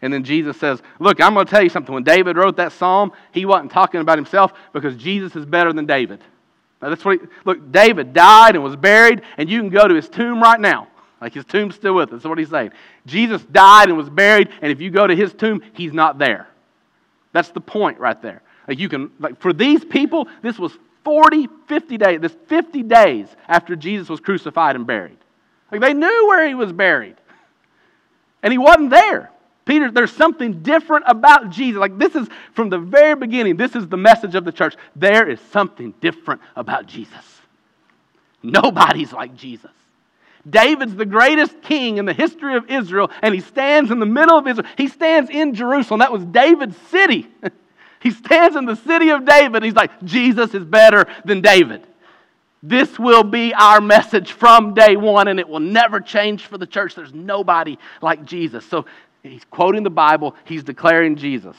And then Jesus says, Look, I'm going to tell you something. When David wrote that psalm, he wasn't talking about himself because Jesus is better than David. Now, that's what he, look, David died and was buried, and you can go to his tomb right now. Like his tomb's still with us. That's what he's saying. Jesus died and was buried, and if you go to his tomb, he's not there. That's the point right there. Like you can, like for these people, this was 40, 50 days, this 50 days after Jesus was crucified and buried. Like they knew where he was buried. And he wasn't there. Peter, there's something different about Jesus. Like this is from the very beginning, this is the message of the church. There is something different about Jesus. Nobody's like Jesus. David's the greatest king in the history of Israel, and he stands in the middle of Israel. He stands in Jerusalem. That was David's city. [laughs] he stands in the city of David. He's like, Jesus is better than David. This will be our message from day one, and it will never change for the church. There's nobody like Jesus. So he's quoting the Bible, he's declaring Jesus.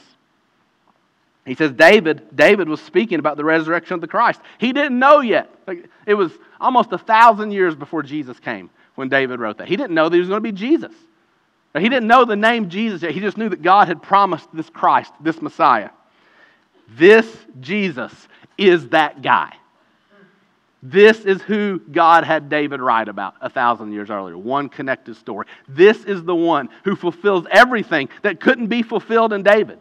He says David, David was speaking about the resurrection of the Christ. He didn't know yet. It was almost a thousand years before Jesus came when David wrote that. He didn't know that he was going to be Jesus. He didn't know the name Jesus yet. He just knew that God had promised this Christ, this Messiah. This Jesus is that guy. This is who God had David write about a thousand years earlier. One connected story. This is the one who fulfills everything that couldn't be fulfilled in David.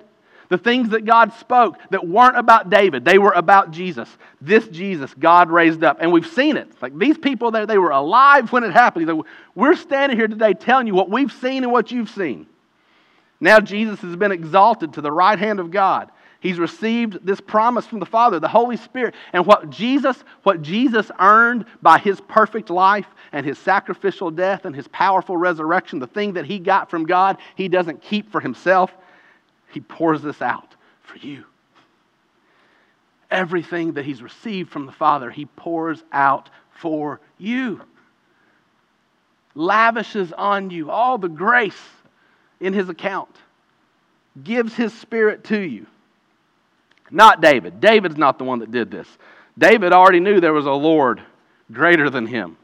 The things that God spoke that weren't about David, they were about Jesus. This Jesus, God raised up. And we've seen it. Like these people there, they were alive when it happened. Like, we're standing here today telling you what we've seen and what you've seen. Now Jesus has been exalted to the right hand of God. He's received this promise from the Father, the Holy Spirit. And what Jesus, what Jesus earned by his perfect life and his sacrificial death and his powerful resurrection, the thing that he got from God, he doesn't keep for himself. He pours this out for you. Everything that he's received from the Father, he pours out for you. Lavishes on you all the grace in his account, gives his spirit to you. Not David. David's not the one that did this. David already knew there was a Lord greater than him.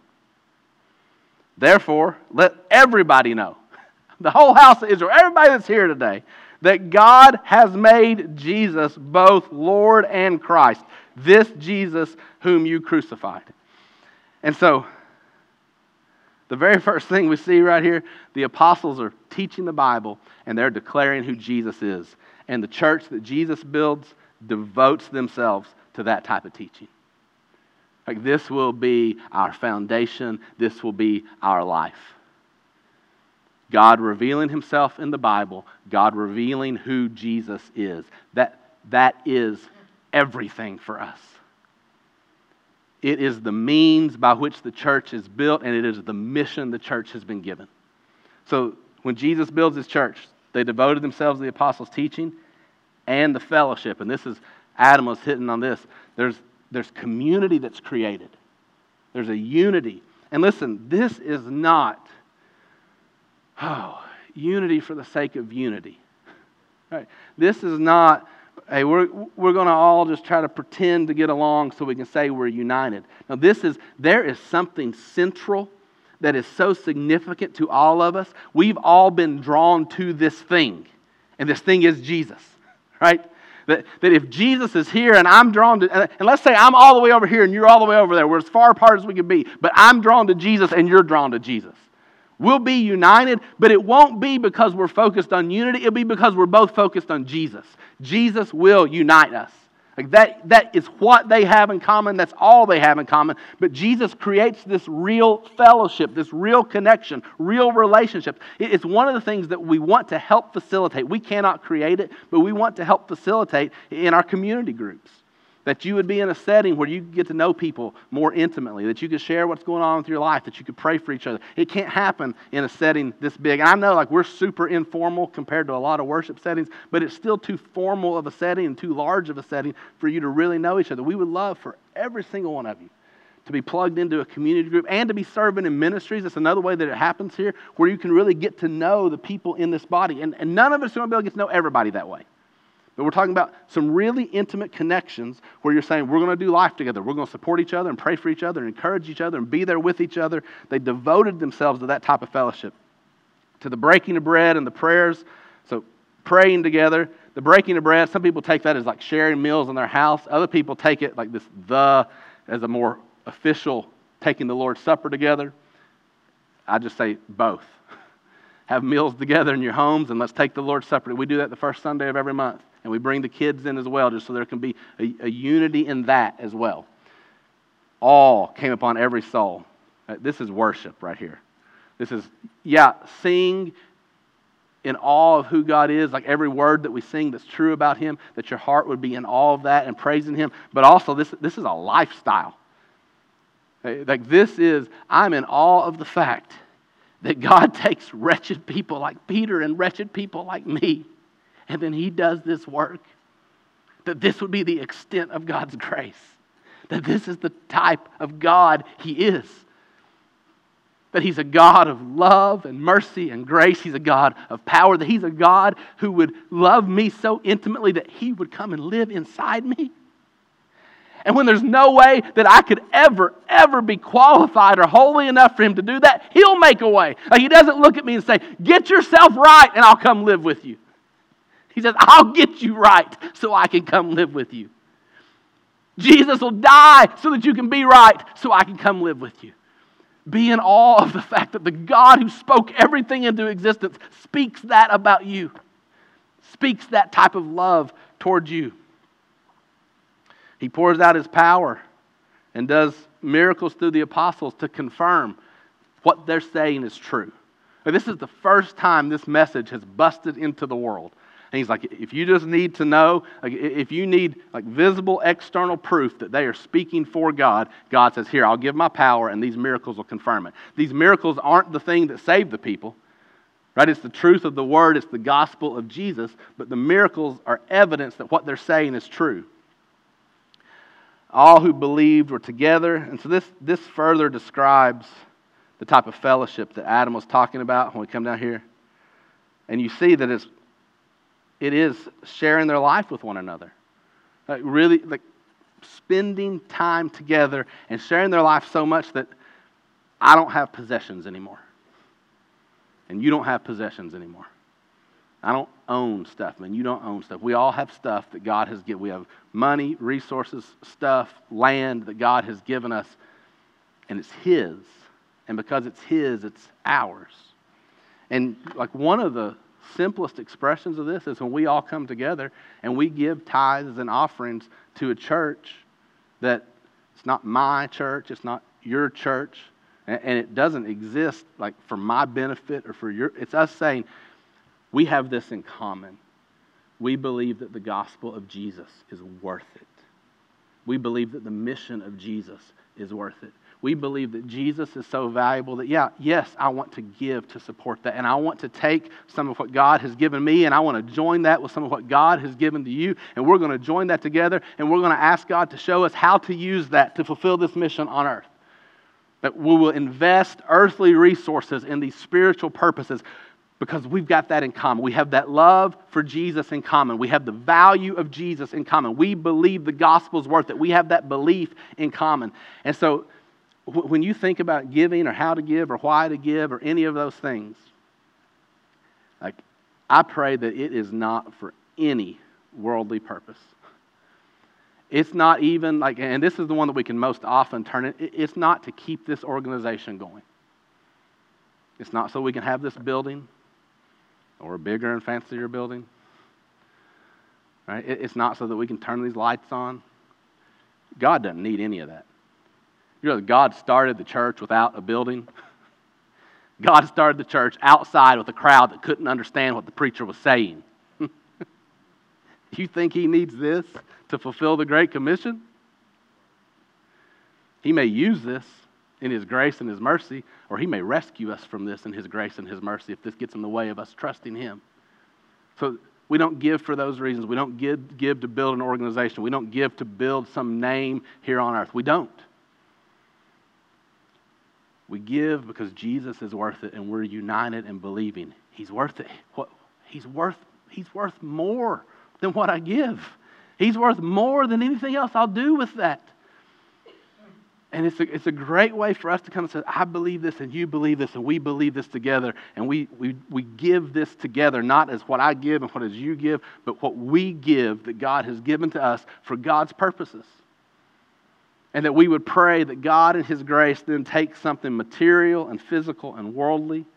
Therefore, let everybody know, [laughs] the whole house of Israel, everybody that's here today, that God has made Jesus both Lord and Christ. This Jesus whom you crucified. And so, the very [laughs] first thing we see right here, the apostles are teaching the Bible and they're declaring who Jesus is. And the church that Jesus builds devotes themselves to that type of teaching. Like, this will be our foundation, this will be our life. God revealing himself in the Bible, God revealing who Jesus is. That, that is everything for us. It is the means by which the church is built, and it is the mission the church has been given. So, when Jesus builds his church, they devoted themselves to the apostles' teaching and the fellowship. And this is, Adam was hitting on this. There's, there's community that's created, there's a unity. And listen, this is not, oh, unity for the sake of unity. [laughs] Right? This is not, hey, we're, we're going to all just try to pretend to get along so we can say we're united. Now, this is, there is something central that is so significant to all of us. We've all been drawn to this thing, and this thing is Jesus right? That, that if Jesus is here and I'm drawn to, and let's say I'm all the way over here and you're all the way over there, we're as far apart as we can be, but I'm drawn to Jesus and you're drawn to Jesus. We'll be united, but it won't be because we're focused on unity. It'll be because we're both focused on Jesus. Jesus will unite us. Like that, that is what they have in common. That's all they have in common. But Jesus creates this real fellowship, this real connection, real relationship. It's one of the things that we want to help facilitate. We cannot create it, but we want to help facilitate in our community groups that you would be in a setting where you get to know people more intimately, that you could share what's going on with your life, that you could pray for each other. It can't happen in a setting this big. And I know like we're super informal compared to a lot of worship settings, but it's still too formal of a setting and too large of a setting for you to really know each other. We would love for every single one of you to be plugged into a community group and to be serving in ministries. That's another way that it happens here, where you can really get to know the people in this body. And, and none of us are going to be able to get to know everybody that way. But we're talking about some really intimate connections where you're saying, we're going to do life together. We're going to support each other and pray for each other and encourage each other and be there with each other. They devoted themselves to that type of fellowship, to the breaking of bread and the prayers. So, praying together. The breaking of bread, some people take that as like sharing meals in their house. Other people take it like this, the, as a more official taking the Lord's Supper together. I just say both. [laughs] Have meals together in your homes and let's take the Lord's Supper. We do that the first Sunday of every month. And we bring the kids in as well, just so there can be a, a unity in that as well. All came upon every soul. Uh, this is worship right here. This is, yeah, sing in awe of who God is, like every word that we sing that's true about Him, that your heart would be in awe of that and praising Him. But also, this, this is a lifestyle. Like, this is, I'm in awe of the fact that God [laughs] takes wretched people like Peter and wretched people like me and then he does this work. That this would be the extent of God's grace. That this is the type of God he is. That he's a God of love and mercy and grace. He's a God of power. That he's a God who would love me so intimately that he would come and live inside me. And when there's no way that I could ever, ever be qualified or holy enough for him to do that, he'll make a way. Like he doesn't look at me and say, Get yourself right and I'll come live with you. He says, I'll get you right so I can come live with you. Jesus will die so that you can be right so I can come live with you. Be in awe of the fact that the God who spoke everything into existence speaks that about you, speaks that type of love towards you. He pours out his power and does miracles through the apostles to confirm what they're saying is true. this is the first time this message has busted into the world. And he's like, if you just need to know, if you need like visible external proof that they are speaking for God, God says, Here, I'll give my power, and these miracles will confirm it. These miracles aren't the thing that saved the people, right? It's the truth of the word, it's the gospel of Jesus, but the miracles are evidence that what they're saying is true. All who believed were together, and so this, this further describes the type of fellowship that Adam was talking about when we come down here. And you see that it's it is sharing their life with one another. Like really, like spending time together and sharing their life so much that I don't have possessions anymore. And you don't have possessions anymore. I don't own stuff, man. You don't own stuff. We all have stuff that God has given. We have money, resources, stuff, land that God has given us, and it's His. And because it's His, it's ours. And like one of the simplest expressions of this is when we all come together and we give tithes and offerings to a church that it's not my church, it's not your church, and it doesn't exist like for my benefit or for your it's us saying we have this in common. We believe that the gospel of Jesus is worth it. We believe that the mission of Jesus is worth it we believe that Jesus is so valuable that, yeah, yes, I want to give to support that. And I want to take some of what God has given me and I want to join that with some of what God has given to you. And we're going to join that together and we're going to ask God to show us how to use that to fulfill this mission on earth. That we will invest earthly resources in these spiritual purposes because we've got that in common. We have that love for Jesus in common. We have the value of Jesus in common. We believe the gospel's worth it. We have that belief in common. And so, when you think about giving or how to give or why to give or any of those things, like I pray that it is not for any worldly purpose. It's not even like, and this is the one that we can most often turn it, it's not to keep this organization going. It's not so we can have this building or a bigger and fancier building. Right? It's not so that we can turn these lights on. God doesn't need any of that. You know, God started the church without a building. God started the church outside with a crowd that couldn't understand what the preacher was saying. [laughs] you think he needs this to fulfill the Great Commission? He may use this in His grace and His mercy, or He may rescue us from this in His grace and His mercy if this gets in the way of us trusting Him. So we don't give for those reasons. We don't give, give to build an organization. We don't give to build some name here on earth. We don't. We give because Jesus is worth it and we're united in believing He's worth it. What, he's, worth, he's worth more than what I give. He's worth more than anything else I'll do with that. And it's a, it's a great way for us to come and say, I believe this and you believe this and we believe this together. And we, we, we give this together, not as what I give and what as you give, but what we give that God has given to us for God's purposes. And that we would pray that God in His grace then takes something material and physical and worldly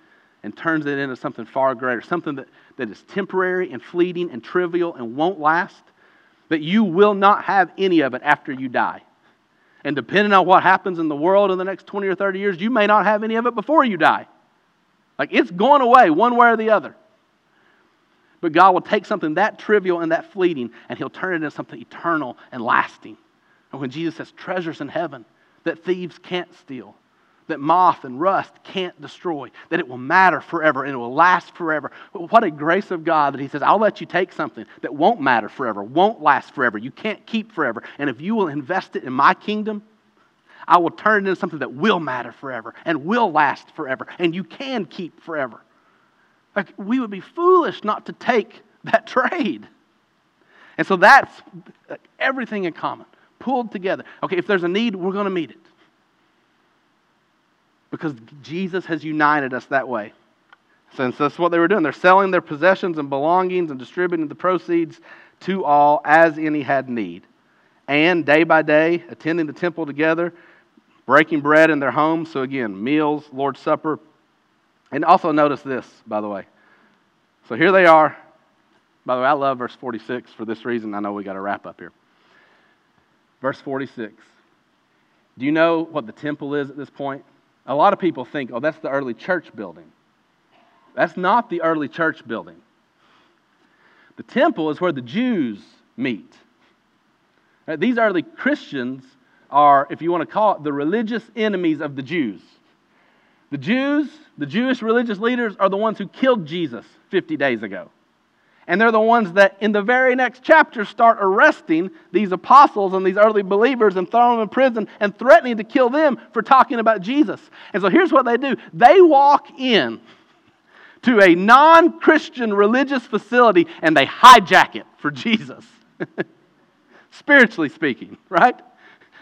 and turns it into something far greater, something that, that is temporary and fleeting and trivial and won't last, that you will not have any of it after you die. And depending on what happens in the world in the next 20 or 30 years, you may not have any of it before you die. Like it's going away one way or the other. But God will take something that trivial and that fleeting and He'll turn it into something eternal and lasting. And when Jesus says treasures in heaven that thieves can't steal, that moth and rust can't destroy, that it will matter forever and it will last forever. What a grace of God that He says, I'll let you take something that won't matter forever, won't last forever, you can't keep forever. And if you will invest it in my kingdom, I will turn it into something that will matter forever and will last forever and you can keep forever. Like, we would be foolish not to take that [laughs] trade. And so that's everything in common, pulled together. Okay, if there's a need, we're going to meet it because Jesus has united us that way. Since that's what they were doing. They're selling their possessions and belongings and distributing the proceeds to all as any had need. And day by day, attending the temple together, breaking bread in their homes. So again, meals, Lord's Supper. And also notice this, by the way. So here they are. By the way, I love verse 46 for this reason. I know we got to wrap up here. Verse 46. Do you know what the temple is at this point? A lot of people think, oh, that's the early church building. That's not the early church building. The temple is where the Jews meet. These early Christians are, if you want to call it, the religious enemies of the Jews. The Jews, the Jewish religious leaders, are the ones who killed Jesus 50 days ago. And they're the ones that, in the very next chapter, start arresting these apostles and these early believers and throwing them in prison and threatening to kill them for talking about Jesus. And so here's what they do they walk in to a non Christian religious facility and they hijack it for Jesus. [laughs] Spiritually speaking, right?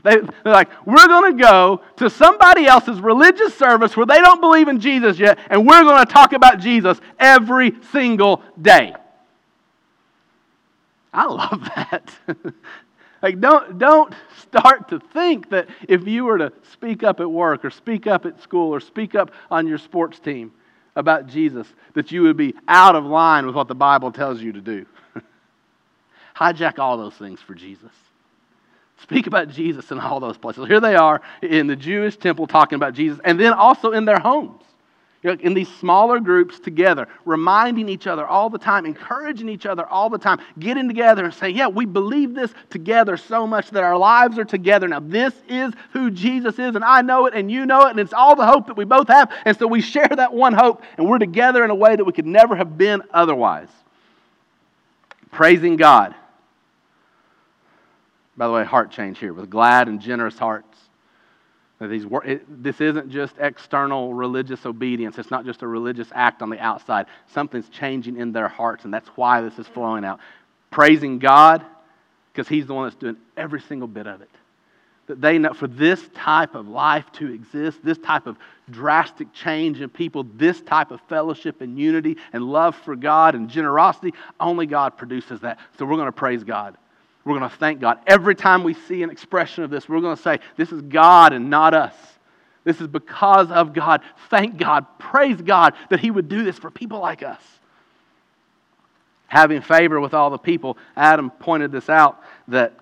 They, are like, we're going to go to somebody else's religious service where they don't believe in Jesus yet, and we're going to talk about Jesus every single day. I love that. [laughs] like don't don't start to think that if you were to speak up at work or speak up at school or speak up on your sports team about Jesus that you would be out of line with what the Bible tells you to do. [laughs] Hijack all those things for Jesus. Speak about Jesus in all those places. Here they are in the Jewish temple talking about Jesus, and then also in their homes in these smaller groups together, reminding each other all the time, encouraging each other all the time, getting together and saying, Yeah, we believe this together so much that our lives are together. Now, this is who Jesus is, and I know it, and you know it, and it's all the hope that we both have. And so we share that one hope, and we're together in a way that we could never have been otherwise. Praising God. By the way, heart change here with glad and generous hearts these, it, this isn't just external religious obedience. It's not just a religious act on the outside. Something's changing in their hearts, and that's why this is flowing out. Praising God, because He's the one that's doing every single bit of it. That they know for this type of life to exist, this type of drastic change in people, this type of fellowship and unity and love for God and generosity, only God produces that. So we're going to praise God. We're going to thank God. Every time we see an expression of this, we're going to say, This is God and not us This is because of God. Thank God. Praise God that He would do this for people like us. Having favor with all the people, Adam pointed this out that,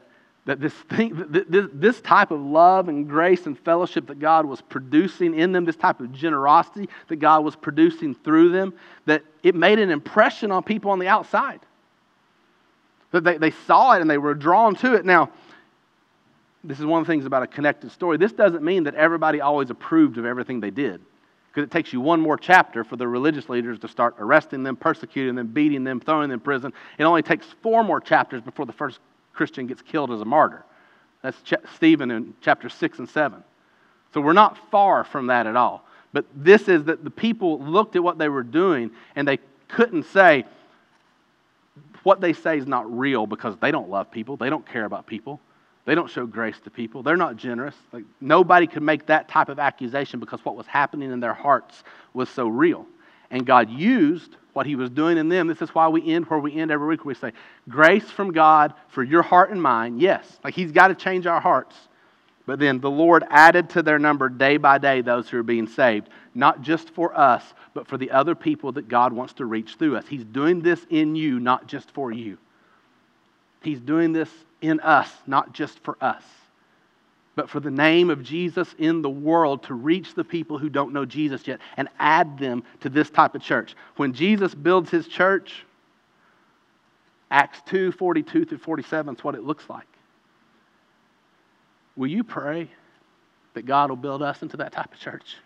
that this, thing, this, this type of love and grace and fellowship that God was producing in them, this type of generosity that God was producing through them, that it made an impression on people on the outside. They, they saw it and they were drawn to it. Now, this is one of the things about a connected story. This doesn't mean that everybody always approved of everything they did. Because it takes you one more chapter for the religious leaders to start arresting them, persecuting them, beating them, throwing them in prison. It only takes four more chapters before the first Christian gets killed as a martyr. That's Stephen in chapter 6 and 7. So we're not far from that at all. But this is that the people looked at what they were doing and they couldn't say, what they say is not real because they don't love people, they don't care about people. They don't show grace to people. They're not generous. Like, nobody could make that type of accusation because what was happening in their hearts was so real. And God used what He was doing in them. This is why we end where we end every week. We say, Grace from God for your heart and mind. Yes, like He's got to change our hearts. But then the Lord added to their number day by day those who are being saved, not just for us, but for the other people that God wants to reach through us. He's doing this in you, not just for you. He's doing this in us, not just for us, but for the name of Jesus in the world to reach the people who don't know Jesus yet and add them to this type of church. When Jesus builds his church, Acts 2 42 through 47 is what it looks like. Will you pray that God will build us into that type of church?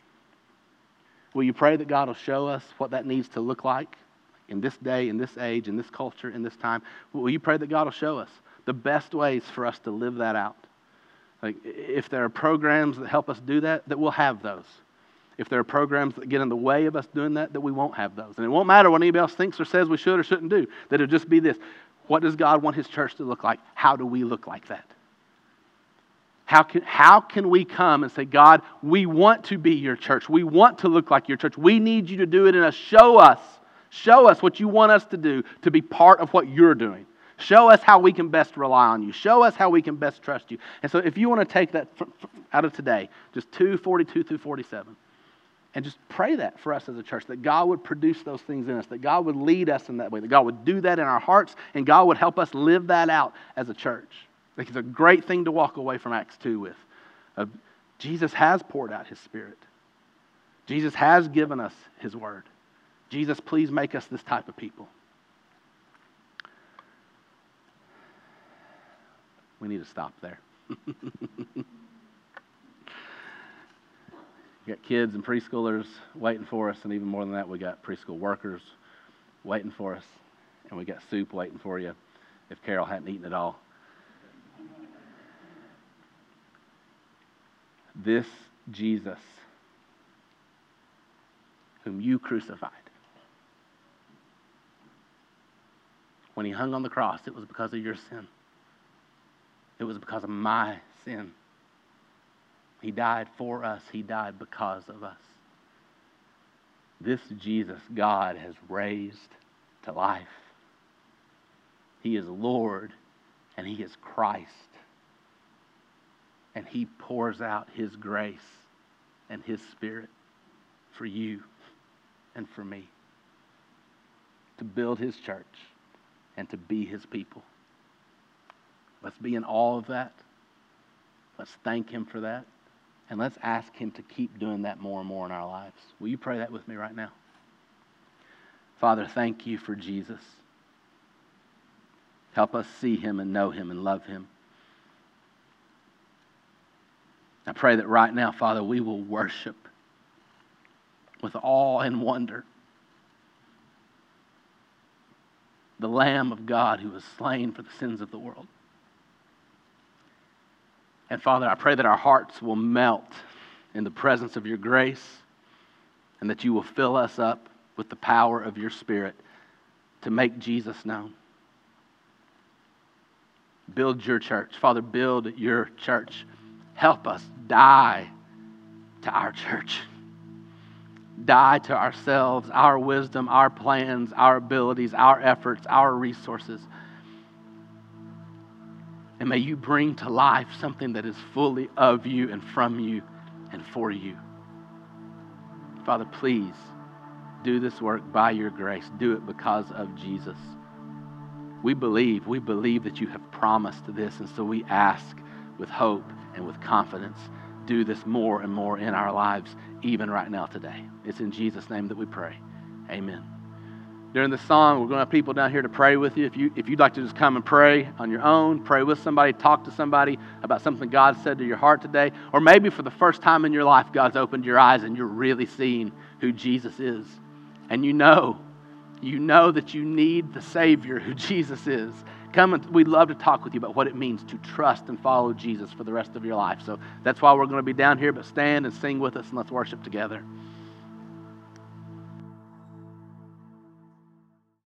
Will you pray that God will show us what that needs to look like in this day, in this age, in this culture, in this time? Will you pray that God will show us? the best ways for us to live that out. Like, if there are programs that help us do that, that we'll have those. If there are programs that get in the way of us doing that, that we won't have those. And it won't matter what anybody else thinks or says we should or shouldn't do, that it'll just be this. What does God want His church to look like? How do we look like that? How can, how can we come and say, God, we want to be your church. We want to look like your church. We need you to do it in us. Show us. Show us what you want us to do to be part of what you're doing. Show us how we can best rely on you. Show us how we can best trust you. And so, if you want to take that out of today, just 242 through 47, and just pray that for us as a church, that God would produce those things in us, that God would lead us in that way, that God would do that in our hearts, and God would help us live that out as a church. It's a great thing to walk away from Acts 2 with. Uh, Jesus has poured out his Spirit, Jesus has given us his word. Jesus, please make us this type of people. we need to stop there. [laughs] you got kids and preschoolers waiting for us, and even more than that, we got preschool workers waiting for us, and we got soup waiting for you if Carol hadn't eaten it all. This Jesus, whom you crucified, when he hung on the cross, it was because of your sin. It was because of my sin. He died for us, He died because of us. This Jesus, God has raised to life. He is Lord and He is Christ. And He pours out His grace and His Spirit for you and for me to build His church and to be His people. Let's be in awe of that. Let's thank Him for that. And let's ask Him to keep doing that more and more in our lives. Will you pray that with me right now? Father, thank you for Jesus. Help us see Him and know Him and love Him. I pray that right now, Father, we will worship with awe and wonder the Lamb of God who was slain for the sins of the world. And Father, I pray that our hearts will melt in the presence of your grace and that you will fill us up with the power of your Spirit to make Jesus known. Build your church. Father, build your church. Help us die to our church. Die to ourselves, our wisdom, our plans, our abilities, our efforts, our resources. And may you bring to life something that is fully of you and from you and for you. Father, please do this work by your grace. Do it because of Jesus. We believe, we believe that you have promised this, and so we ask with hope and with confidence do this more and more in our lives, even right now today. It's in Jesus' name that we pray. Amen. During the song, we're going to have people down here to pray with you. If, you. if you'd like to just come and pray on your own, pray with somebody, talk to somebody about something God said to your heart today, or maybe for the first time in your life, God's opened your eyes and you're really seeing who Jesus is. And you know, you know that you need the Savior who [laughs] Jesus is. Come and we'd love to talk with you about what it means to trust and follow Jesus for the rest of your life. So that's why we're going to be down here, but stand and sing with us and let's worship together.